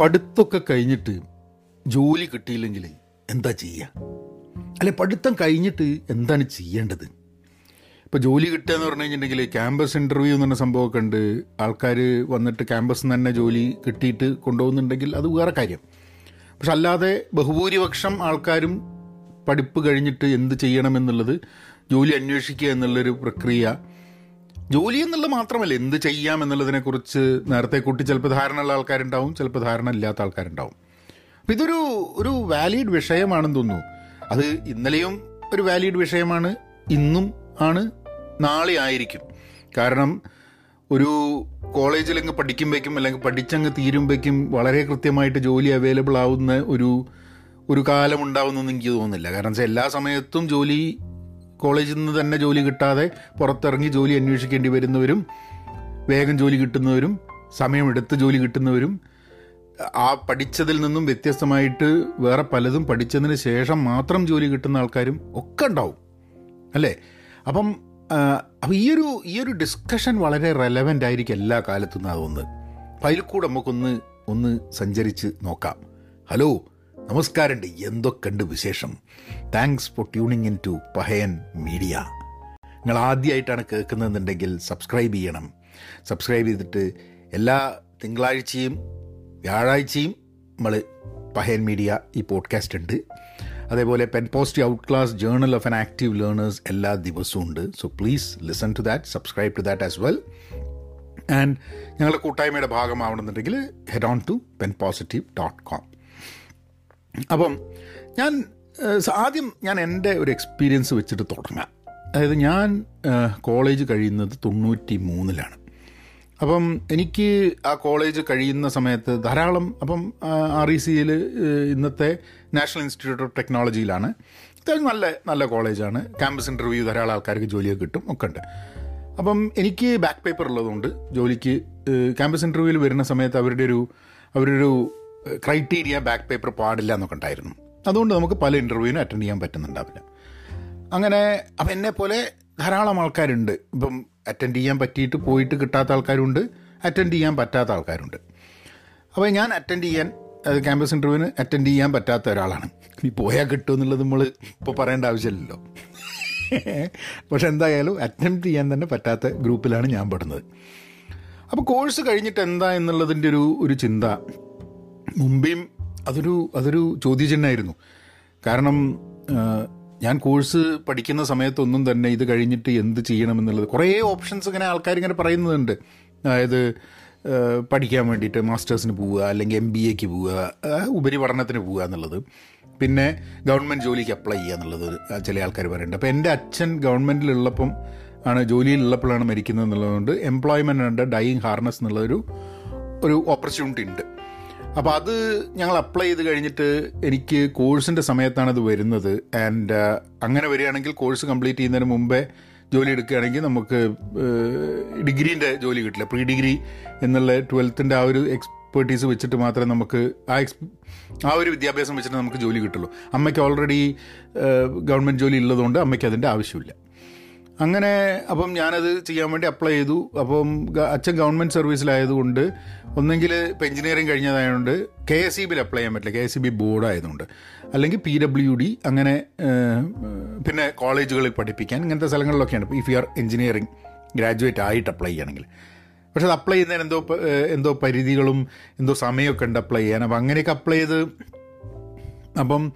പഠിത്തമൊക്കെ കഴിഞ്ഞിട്ട് ജോലി കിട്ടിയില്ലെങ്കിൽ എന്താ ചെയ്യുക അല്ലെ പഠിത്തം കഴിഞ്ഞിട്ട് എന്താണ് ചെയ്യേണ്ടത്? ഇപ്പോൾ ജോലി കിട്ടുക എന്ന് പറഞ്ഞു കഴിഞ്ഞിട്ടുണ്ടെങ്കിൽ ക്യാമ്പസ് ഇന്റർവ്യൂ എന്ന് പറഞ്ഞ സംഭവമൊക്കെ ഉണ്ട്. ആൾക്കാർ വന്നിട്ട് ക്യാമ്പസിൽ നിന്ന് തന്നെ ജോലി കിട്ടിയിട്ട് കൊണ്ടുപോകുന്നുണ്ടെങ്കിൽ അത് വേറെ കാര്യം. പക്ഷെ അല്ലാതെ ബഹുഭൂരിപക്ഷം ആൾക്കാരും പഠിപ്പ് കഴിഞ്ഞിട്ട് എന്ത് ചെയ്യണമെന്നുള്ളത് ജോലി അന്വേഷിക്കുക എന്നുള്ളൊരു പ്രക്രിയ ജോലി എന്നുള്ളത് മാത്രമല്ല എന്ത് ചെയ്യാം എന്നുള്ളതിനെക്കുറിച്ച് നേരത്തെ കൂട്ടി ചിലപ്പോൾ ധാരണയുള്ള ആൾക്കാരുണ്ടാവും ചിലപ്പോൾ ധാരണ ഇല്ലാത്ത ആൾക്കാരുണ്ടാവും. അപ്പം ഇതൊരു ഒരു വാലിഡ് വിഷയമാണെന്ന് തോന്നുന്നു. അത് ഇന്നലെയും ഒരു വാലിഡ് വിഷയമാണ് ഇന്നും ആണ് നാളെ ആയിരിക്കും. കാരണം ഒരു കോളേജിലങ്ങ് പഠിക്കുമ്പോഴേക്കും അല്ലെങ്കിൽ പഠിച്ചങ്ങ് തീരുമ്പോഴേക്കും വളരെ കൃത്യമായിട്ട് ജോലി അവൈലബിൾ ആവുന്ന ഒരു ഒരു കാലം എനിക്ക് തോന്നുന്നില്ല. കാരണം വെച്ചാൽ എല്ലാ സമയത്തും ജോലി കോളേജിൽ നിന്ന് തന്നെ ജോലി കിട്ടാതെ പുറത്തിറങ്ങി ജോലി അന്വേഷിക്കേണ്ടി വരുന്നവരും വേഗം ജോലി കിട്ടുന്നവരും സമയമെടുത്ത് ജോലി കിട്ടുന്നവരും ആ പഠിച്ചതിൽ നിന്നും വ്യത്യസ്തമായിട്ട് വേറെ പലതും പഠിച്ചതിന് ശേഷം മാത്രം ജോലി കിട്ടുന്ന ആൾക്കാരും ഒക്കെ ഉണ്ടാവും. അല്ലേ? അപ്പം അപ്പം ഈ ഒരു ഈ ഒരു ഡിസ്കഷൻ വളരെ റെലവന്റ് ആയിരിക്കും എല്ലാ കാലത്തും. അതൊന്ന് അപ്പം അതിൽ കൂടെ നമുക്കൊന്ന് ഒന്ന് സഞ്ചരിച്ച് നോക്കാം. ഹലോ? നമസ്കാരമുണ്ട് എന്തൊക്കെയുണ്ട് വിശേഷം? Thanks for tuning in to Pahayan media നിങ്ങൾ ആദ്യമായിട്ടാണ് കേൾക്കുന്നതെന്നുണ്ടെങ്കിൽ സബ്സ്ക്രൈബ് ചെയ്യണം. സബ്സ്ക്രൈബ് ചെയ്തിട്ട് എല്ലാ തിങ്കളാഴ്ചയും വ്യാഴാഴ്ചയും നമ്മൾ പഹയൻ മീഡിയ ഈ പോഡ്കാസ്റ്റ് ഉണ്ട്. അതേപോലെ pen post out class journal of an active learners എല്ലാ ദിവസവും ഉണ്ട്. So please listen to that subscribe to that as well and ഞങ്ങളുടെ കൂട്ടായ്മയുടെ ഭാഗമാവണമെന്നുണ്ടെങ്കിൽ head on to pen positive dot com അപ്പം ഞാൻ ആദ്യം ഞാൻ എന്റെ ഒരു എക്സ്പീരിയൻസ് വെച്ചിട്ട് തുടങ്ങാം. അതായത് ഞാൻ കോളേജ് കഴിയുന്നത് തൊണ്ണൂറ്റി മൂന്നിലാണ് അപ്പം എനിക്ക് ആ കോളേജ് കഴിയുന്ന സമയത്ത് ധാരാളം അപ്പം ആർ ഇ സിയിൽ ഇന്നത്തെ നാഷണൽ ഇൻസ്റ്റിറ്റ്യൂട്ട് ഓഫ് ടെക്നോളജിയിലാണ്. അത്യാവശ്യം നല്ല നല്ല കോളേജാണ്. ക്യാമ്പസ് ഇന്റർവ്യൂ ധാരാളം ആൾക്കാർക്ക് ജോലിയൊക്കെ കിട്ടും ഒക്കെ ഉണ്ട് അപ്പം എനിക്ക് ബാക്ക് പേപ്പർ ഉള്ളതുകൊണ്ട് ജോലിക്ക് ക്യാമ്പസ് ഇന്റർവ്യൂവിൽ വരുന്ന സമയത്ത് അവരുടെ ഒരു അവരുടെ ഒരു ക്രൈറ്റീരിയ ബാക്ക് പേപ്പർ പാടില്ല എന്നൊക്കെ ഉണ്ടായിരുന്നു. അതുകൊണ്ട് നമുക്ക് പല ഇന്റർവ്യൂവിനും അറ്റൻഡ് ചെയ്യാൻ പറ്റുന്നുണ്ടാവില്ല. അങ്ങനെ അപ്പം എന്നെ പോലെ ധാരാളം ആൾക്കാരുണ്ട്. ഇപ്പം അറ്റൻഡ് ചെയ്യാൻ പറ്റിയിട്ട് പോയിട്ട് കിട്ടാത്ത ആൾക്കാരുണ്ട് അറ്റൻഡ് ചെയ്യാൻ പറ്റാത്ത ആൾക്കാരുണ്ട്. അപ്പോൾ ഞാൻ അറ്റൻഡ് ചെയ്യാൻ അത് ക്യാമ്പസ് ഇന്റർവ്യൂവിന് അറ്റൻഡ് ചെയ്യാൻ പറ്റാത്ത ഒരാളാണ്. ഇനി പോയാൽ കിട്ടും എന്നുള്ളത് നമ്മൾ ഇപ്പോൾ പറയേണ്ട ആവശ്യമില്ലല്ലോ. പക്ഷെ എന്തായാലും അറ്റംപ്റ്റ് ചെയ്യാൻ തന്നെ പറ്റാത്ത ഗ്രൂപ്പിലാണ് ഞാൻ പെടുന്നത്. അപ്പോൾ കോഴ്സ് കഴിഞ്ഞിട്ട് എന്താ എന്നുള്ളതിന്റെ ഒരു ഒരു ചിന്ത മുമ്പേയും അതൊരു അതൊരു ചോദ്യചിഹ്നമായിരുന്നു. കാരണം ഞാൻ കോഴ്സ് പഠിക്കുന്ന സമയത്തൊന്നും തന്നെ ഇത് കഴിഞ്ഞിട്ട് എന്ത് ചെയ്യണമെന്നുള്ളത് കുറേ ഓപ്ഷൻസ് ഇങ്ങനെ ആൾക്കാർ ഇങ്ങനെ പറയുന്നുണ്ട്. അതായത് പഠിക്കാൻ വേണ്ടിയിട്ട് മാസ്റ്റേഴ്സിന് പോവുക അല്ലെങ്കിൽ എം ബി എക്ക് പോവുക ഉപരിപഠനത്തിന് പോവുക എന്നുള്ളത്. പിന്നെ ഗവൺമെന്റ് ജോലിക്ക് അപ്ലൈ ചെയ്യുക എന്നുള്ളത് ചില ആൾക്കാർ പറയുന്നുണ്ട്. അപ്പോൾ എന്റെ അച്ഛൻ ഗവൺമെന്റിലുള്ളപ്പം ആണ് ജോലിയിലുള്ളപ്പോഴാണ് മരിക്കുന്നത് എന്നുള്ളതുകൊണ്ട് എംപ്ലോയ്മെന്റ് ഉണ്ട് ഡൈയിങ് ഹാർനസ് എന്നുള്ളൊരു ഒരു ഓപ്പർച്യൂണിറ്റി ഉണ്ട്. അപ്പോൾ അത് ഞങ്ങൾ അപ്ലൈ ചെയ്ത് കഴിഞ്ഞിട്ട് എനിക്ക് കോഴ്സിന്റെ സമയത്താണ് അത് വരുന്നത്. ആൻഡ് അങ്ങനെ വരികയാണെങ്കിൽ കോഴ്സ് കംപ്ലീറ്റ് ചെയ്യുന്നതിന് മുമ്പേ ജോലി എടുക്കുകയാണെങ്കിൽ നമുക്ക് ഡിഗ്രീന്റെ ജോലി കിട്ടില്ല. പ്രീ ഡിഗ്രി എന്നുള്ള ട്വൽത്തിന്റെ ആ ഒരു എക്സ്പേർട്ടീസ് വെച്ചിട്ട് മാത്രമേ നമുക്ക് ആ എക്സ് ആ ഒരു വിദ്യാഭ്യാസം വെച്ചിട്ട് നമുക്ക് ജോലി കിട്ടുള്ളൂ. അമ്മയ്ക്ക് ഓൾറെഡി ഗവൺമെന്റ് ജോലി ഉള്ളതുകൊണ്ട് അമ്മയ്ക്ക് അതിന്റെ ആവശ്യമില്ല. അങ്ങനെ അപ്പം ഞാനത് ചെയ്യാൻ വേണ്ടി അപ്ലൈ ചെയ്തു. അപ്പം അച്ഛൻ ഗവൺമെന്റ് സർവീസിലായതുകൊണ്ട് ഒന്നെങ്കിൽ ഇപ്പം എഞ്ചിനീയറിംഗ് കഴിഞ്ഞതായതുകൊണ്ട് കെ എസ് ഇ ബിയിൽ അപ്ലൈ ചെയ്യാൻ പറ്റില്ല. K S E B board ആയതുകൊണ്ട്. അല്ലെങ്കിൽ പി ഡബ്ല്യു ഡി അങ്ങനെ പിന്നെ കോളേജുകളിൽ പഠിപ്പിക്കാൻ ഇങ്ങനത്തെ സ്ഥലങ്ങളിലൊക്കെയാണ്. If you are engineering graduate ആയിട്ട് അപ്ലൈ ചെയ്യണമെങ്കിൽ പക്ഷെ അത് അപ്ലൈ ചെയ്യുന്നതിന് എന്തോ എന്തോ പരിധികളും എന്തോ സമയമൊക്കെ ഉണ്ട് അപ്ലൈ ചെയ്യാൻ. അപ്പം അങ്ങനെയൊക്കെ അപ്ലൈ ചെയ്ത് അപ്പം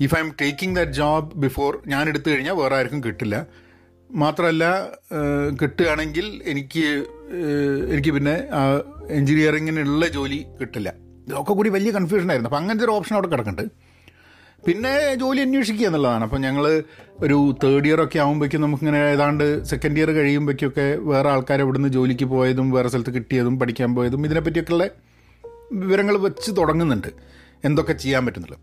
if I'm taking that job before ഞാൻ എടുത്തു കഴിഞ്ഞാൽ വേറെ ആർക്കും കിട്ടില്ല. മാത്രമല്ല കിട്ടുകയാണെങ്കിൽ എനിക്ക് എനിക്ക് പിന്നെ എൻജിനീയറിങ്ങിനുള്ള ജോലി കിട്ടില്ല. ഇതൊക്കെ കൂടി വലിയ കൺഫ്യൂഷനായിരുന്നു അപ്പോൾ അങ്ങനത്തെ ഒരു ഓപ്ഷൻ അവിടെ കിടക്കുന്നുണ്ട്. പിന്നെ ജോലി അന്വേഷിക്കുക എന്നുള്ളതാണ്. അപ്പം ഞങ്ങൾ ഒരു തേർഡ് ഇയർ ഒക്കെ ആകുമ്പോഴേക്കും നമുക്കിങ്ങനെ ഏതാണ്ട് സെക്കൻഡ് ഇയർ കഴിയുമ്പോഴേക്കൊക്കെ വേറെ ആൾക്കാർ ഇവിടുന്ന് ജോലിക്ക് പോയതും വേറെ സ്ഥലത്ത് കിട്ടിയതും പഠിക്കാൻ പോയതും ഇതിനെപ്പറ്റിയൊക്കെയുള്ള വിവരങ്ങൾ വെച്ച് തുടങ്ങുന്നുണ്ട്. എന്തൊക്കെ ചെയ്യാൻ പറ്റുന്നുള്ളത്.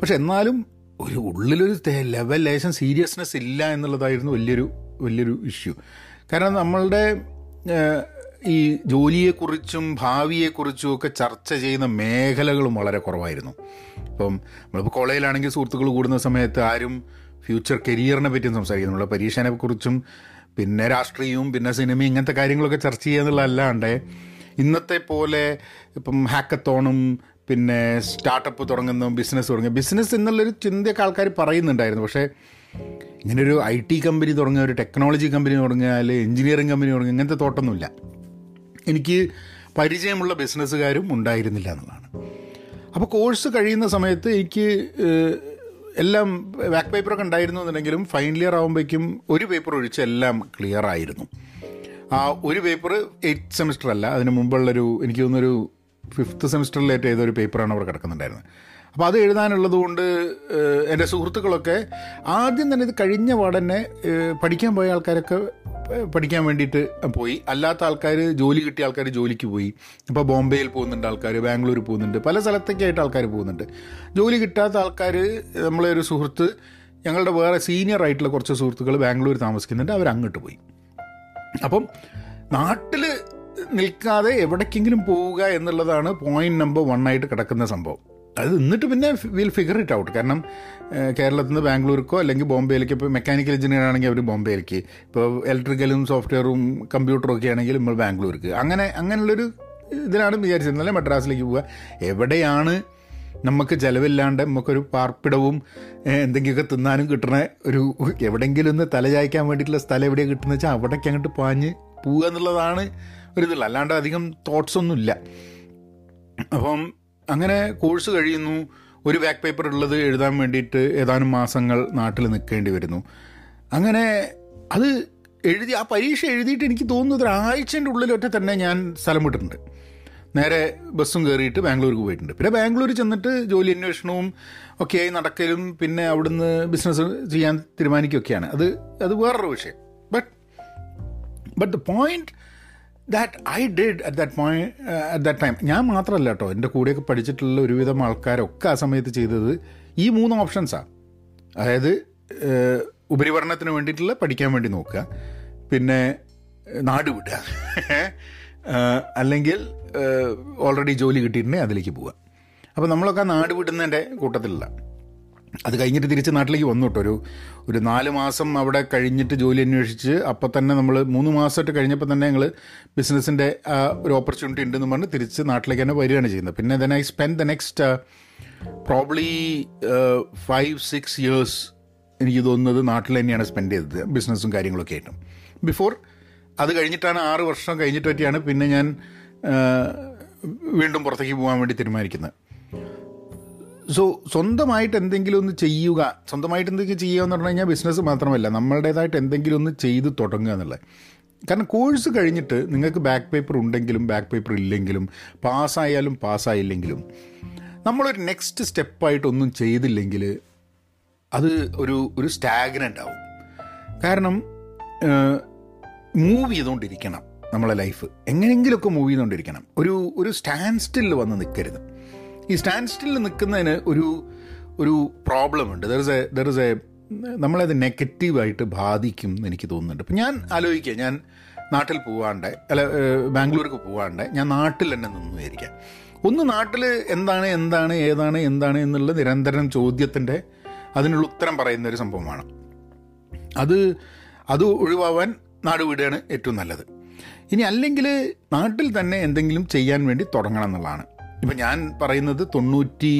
പക്ഷെ എന്നാലും ഒരു ഉള്ളിലൊരു ലെവൽ ലേശം സീരിയസ്നെസ് ഇല്ല എന്നുള്ളതായിരുന്നു വലിയൊരു വലിയൊരു ഇഷ്യൂ. കാരണം നമ്മളുടെ ഈ ജോലിയെക്കുറിച്ചും ഭാവിയെക്കുറിച്ചും ഒക്കെ ചർച്ച ചെയ്യുന്ന മേഖലകളും വളരെ കുറവായിരുന്നു. ഇപ്പം നമ്മളിപ്പോൾ കോളേജിലാണെങ്കിൽ സുഹൃത്തുക്കൾ കൂടുന്ന സമയത്ത് ആരും ഫ്യൂച്ചർ കരിയറിനെ പറ്റിയും സംസാരിക്കുന്നു നമ്മളെ പരീക്ഷനെക്കുറിച്ചും പിന്നെ രാഷ്ട്രീയവും പിന്നെ സിനിമയും ഇങ്ങനത്തെ കാര്യങ്ങളൊക്കെ ചർച്ച ചെയ്യുക എന്നുള്ളതല്ലാണ്ട് ഇന്നത്തെ പോലെ ഇപ്പം ഹാക്കത്തോണും പിന്നെ സ്റ്റാർട്ടപ്പ് തുടങ്ങുന്നതും ബിസിനസ് തുടങ്ങുക ബിസിനസ് എന്നുള്ളൊരു ചിന്തയൊക്കെ ആൾക്കാർ പറയുന്നുണ്ടായിരുന്നു. പക്ഷേ ഇങ്ങനെ ഒരു ഐ ടി കമ്പനി തുടങ്ങുക ഒരു ടെക്നോളജി കമ്പനി തുടങ്ങുക അല്ലെങ്കിൽ എഞ്ചിനീയറിംഗ് കമ്പനി തുടങ്ങുക ഇങ്ങനത്തെ തോട്ടമൊന്നുമില്ല എനിക്ക് പരിചയമുള്ള ബിസിനസ്സുകാരും ഉണ്ടായിരുന്നില്ല എന്നുള്ളതാണ്. അപ്പോൾ കോഴ്സ് കഴിയുന്ന സമയത്ത് എനിക്ക് എല്ലാം ബാക്ക് പേപ്പറൊക്കെ ഉണ്ടായിരുന്നു എന്നുണ്ടെങ്കിലും ഫൈനൽ ഇയർ ആകുമ്പോഴേക്കും ഒരു പേപ്പർ ഒഴിച്ച് എല്ലാം ക്ലിയർ ആയിരുന്നു. ആ ഒരു പേപ്പർ എയ്ത്ത് സെമിസ്റ്റർ അല്ല അതിന് മുമ്പുള്ളൊരു എനിക്ക് തോന്നുന്നൊരു ഫിഫ്ത്ത് സെമിസ്റ്ററിലേറ്റ് ഏതൊരു പേപ്പറാണ് അവർ കിടക്കുന്നുണ്ടായിരുന്നത്. അപ്പോൾ അത് എഴുതാനുള്ളത് കൊണ്ട് എന്റെ സുഹൃത്തുക്കളൊക്കെ ആദ്യം തന്നെ ഇത് കഴിഞ്ഞ പാടന്നെ പഠിക്കാൻ പോയ ആൾക്കാരൊക്കെ പഠിക്കാൻ വേണ്ടിയിട്ട് പോയി. അല്ലാത്ത ആൾക്കാർ ജോലി കിട്ടിയ ആൾക്കാർ ജോലിക്ക് പോയി. ഇപ്പോൾ ബോംബെയിൽ പോകുന്നുണ്ട് ആൾക്കാർ ബാംഗ്ലൂർ പോകുന്നുണ്ട് പല സ്ഥലത്തേക്കായിട്ട് ആൾക്കാർ പോകുന്നുണ്ട്. ജോലി കിട്ടാത്ത ആൾക്കാർ നമ്മളെ ഒരു സുഹൃത്ത് ഞങ്ങളുടെ വേറെ സീനിയർ ആയിട്ടുള്ള കുറച്ച് സുഹൃത്തുക്കൾ ബാംഗ്ലൂർ താമസിക്കുന്നുണ്ട് അവർ അങ്ങോട്ട് പോയി. അപ്പം നാട്ടിൽ നിൽക്കാതെ എവിടേക്കെങ്കിലും പോവുക എന്നുള്ളതാണ് പോയിന്റ് നമ്പർ വൺ ആയിട്ട് കിടക്കുന്ന സംഭവം. അത് എന്നിട്ട് പിന്നെ വിൽ ഫിഗർ ഇറ്റ് ഔട്ട് കാരണം കേരളത്തിൽ നിന്ന് ബാംഗ്ലൂർക്കോ അല്ലെങ്കിൽ ബോംബെയിലേക്ക് ഇപ്പോൾ മെക്കാനിക്കൽ എഞ്ചിനീയർ ആണെങ്കിൽ അവർ ബോംബെയിലേക്ക്. ഇപ്പോൾ ഇലക്ട്രിക്കലും സോഫ്റ്റ്വെയറും കമ്പ്യൂട്ടറും ഒക്കെ ആണെങ്കിൽ നമ്മൾ ബാംഗ്ലൂർക്ക്. അങ്ങനെ അങ്ങനെയുള്ളൊരു ഇതിലാണ് അല്ലെങ്കിൽ മദ്രാസിലേക്ക് പോവുക. എവിടെയാണ് നമുക്ക് ചിലവില്ലാണ്ട് നമുക്കൊരു പാർപ്പിടവും എന്തെങ്കിലുമൊക്കെ തിന്നാനും കിട്ടണ ഒരു എവിടെയെങ്കിലും ഒന്ന് തലചായ്ക്കാൻ വേണ്ടിയിട്ടുള്ള സ്ഥലം എവിടെയാണ് കിട്ടുന്നത് വെച്ചാൽ അവിടേക്ക് അങ്ങോട്ട് പാഞ്ഞ് പോവുക എന്നുള്ളതാണ് ഒരു ഇതില്ല അല്ലാണ്ട് അധികം തോട്ട്സ് ഒന്നുമില്ല. അപ്പം അങ്ങനെ കോഴ്സ് കഴിയുന്നു. ഒരു ബാക്ക് പേപ്പർ ഉള്ളത് എഴുതാൻ വേണ്ടിയിട്ട് ഏതാനും മാസങ്ങൾ നാട്ടിൽ നിൽക്കേണ്ടി വരുന്നു. അങ്ങനെ അത് എഴുതി ആ പരീക്ഷ എഴുതിയിട്ട് എനിക്ക് തോന്നുന്നത് ഒരാഴ്ചന്റെ ഉള്ളിലൊറ്റ തന്നെ ഞാൻ സ്ഥലം വിട്ടിട്ടുണ്ട്. നേരെ ബസ്സും കയറിയിട്ട് ബാംഗ്ലൂർക്ക് പോയിട്ടുണ്ട്. പിന്നെ ബാംഗ്ലൂർ ചെന്നിട്ട് ജോലി അന്വേഷണവും ഒക്കെയായി നടക്കലും പിന്നെ അവിടുന്ന് ബിസിനസ് ചെയ്യാൻ തീരുമാനിക്കുകയൊക്കെയാണ്. അത് അത് വേറൊരു വിഷയം. But but the point that I did at that point at that time ഞാൻ മാത്രമല്ല കേട്ടോ എന്റെ കൂടെയൊക്കെ പഠിച്ചിട്ടുള്ള ഒരുവിധം ആൾക്കാരൊക്കെ ആ സമയത്ത് ചെയ്തത് ഈ മൂന്ന് ഓപ്ഷൻസാണ് അതായത് ഉപരിപഠനത്തിന് വേണ്ടിയിട്ടുള്ള പഠിക്കാൻ വേണ്ടി നോക്കുക. പിന്നെ നാട് വിടുക. അല്ലെങ്കിൽ ഓൾറെഡി ജോലി കിട്ടിയിട്ടുണ്ടെങ്കിൽ അതിലേക്ക് പോവുക. അപ്പോൾ നമ്മളൊക്കെ നാട് വിടുന്നതിന്റെ കൂട്ടത്തിലല്ല അത് കഴിഞ്ഞിട്ട് തിരിച്ച് നാട്ടിലേക്ക് വന്നു കേട്ടോ ഒരു ഒരു നാല് മാസം അവിടെ കഴിഞ്ഞിട്ട് ജോലി അന്വേഷിച്ച് അപ്പം തന്നെ നമ്മൾ മൂന്ന് മാസമായിട്ട് കഴിഞ്ഞപ്പോൾ തന്നെ ഞങ്ങൾ ബിസിനസ്സിന്റെ ഒരു ഓപ്പർച്യൂണിറ്റി ഉണ്ടെന്ന് പറഞ്ഞ് തിരിച്ച് നാട്ടിലേക്ക് തന്നെ വരികയാണ് ചെയ്യുന്നത്. പിന്നെ then I spend the next probably five six years എനിക്ക് തോന്നുന്നത് നാട്ടിൽ തന്നെയാണ് സ്പെൻഡ് ചെയ്തത് ബിസിനസ്സും കാര്യങ്ങളൊക്കെ ആയിട്ടും. ബിഫോർ അത് കഴിഞ്ഞിട്ടാണ് ആറ് വർഷം കഴിഞ്ഞിട്ട് പറ്റിയാണ് പിന്നെ ഞാൻ വീണ്ടും പുറത്തേക്ക് പോകാൻ വേണ്ടി തീരുമാനിക്കുന്നത്. സോ സ്വന്തമായിട്ട് എന്തെങ്കിലും ഒന്ന് ചെയ്യുക സ്വന്തമായിട്ട് എന്തെങ്കിലും ചെയ്യുക എന്ന് പറഞ്ഞു കഴിഞ്ഞാൽ ബിസിനസ് മാത്രമല്ല നമ്മളുടേതായിട്ട് എന്തെങ്കിലും ഒന്ന് ചെയ്ത് തുടങ്ങുക എന്നുള്ളത്. കാരണം കോഴ്സ് കഴിഞ്ഞിട്ട് നിങ്ങൾക്ക് ബാക്ക് പേപ്പർ ഉണ്ടെങ്കിലും ബാക്ക് പേപ്പർ ഇല്ലെങ്കിലും പാസ്സായാലും പാസ്സായില്ലെങ്കിലും നമ്മളൊരു നെക്സ്റ്റ് സ്റ്റെപ്പായിട്ടൊന്നും ചെയ്തില്ലെങ്കിൽ അത് ഒരു ഒരു സ്റ്റാഗ്നന്റ് ആവും. കാരണം മൂവ് ചെയ്തുകൊണ്ടിരിക്കണം നമ്മളെ ലൈഫ് എങ്ങനെയെങ്കിലുമൊക്കെ മൂവ് ചെയ്തുകൊണ്ടിരിക്കണം. ഒരു ഒരു സ്റ്റാൻഡ് സ്റ്റിൽ വന്ന് നിൽക്കരുത്. ഈ സ്റ്റാൻഡ് സ്റ്റിൽ നിൽക്കുന്നതിന് ഒരു ഒരു പ്രോബ്ലം ഉണ്ട്. There is a there is a നമ്മളത് നെഗറ്റീവായിട്ട് ബാധിക്കും എന്ന് എനിക്ക് തോന്നുന്നുണ്ട്. ഇപ്പം ഞാൻ ആലോചിക്കുക ഞാൻ നാട്ടിൽ പോവാണ്ട് അല്ല ബാംഗ്ലൂർക്ക് പോവാണ്ട് ഞാൻ നാട്ടിൽ തന്നെ നിന്ന് വിചാരിക്കാം ഒന്ന് നാട്ടിൽ എന്താണ് എന്താണ് ഏതാണ് എന്താണ് എന്നുള്ള നിരന്തരം ചോദ്യത്തിന്റെ അതിനുള്ള ഉത്തരം പറയുന്ന ഒരു സംഭവമാണ്. അത് അത് ഒഴിവാവാൻ നാട് വീടുകയാണ് ഏറ്റവും നല്ലത്. ഇനി അല്ലെങ്കിൽ നാട്ടിൽ തന്നെ എന്തെങ്കിലും ചെയ്യാൻ വേണ്ടി തുടങ്ങണം എന്നുള്ളതാണ്. ഇപ്പം ഞാൻ പറയുന്നത് തൊണ്ണൂറ്റി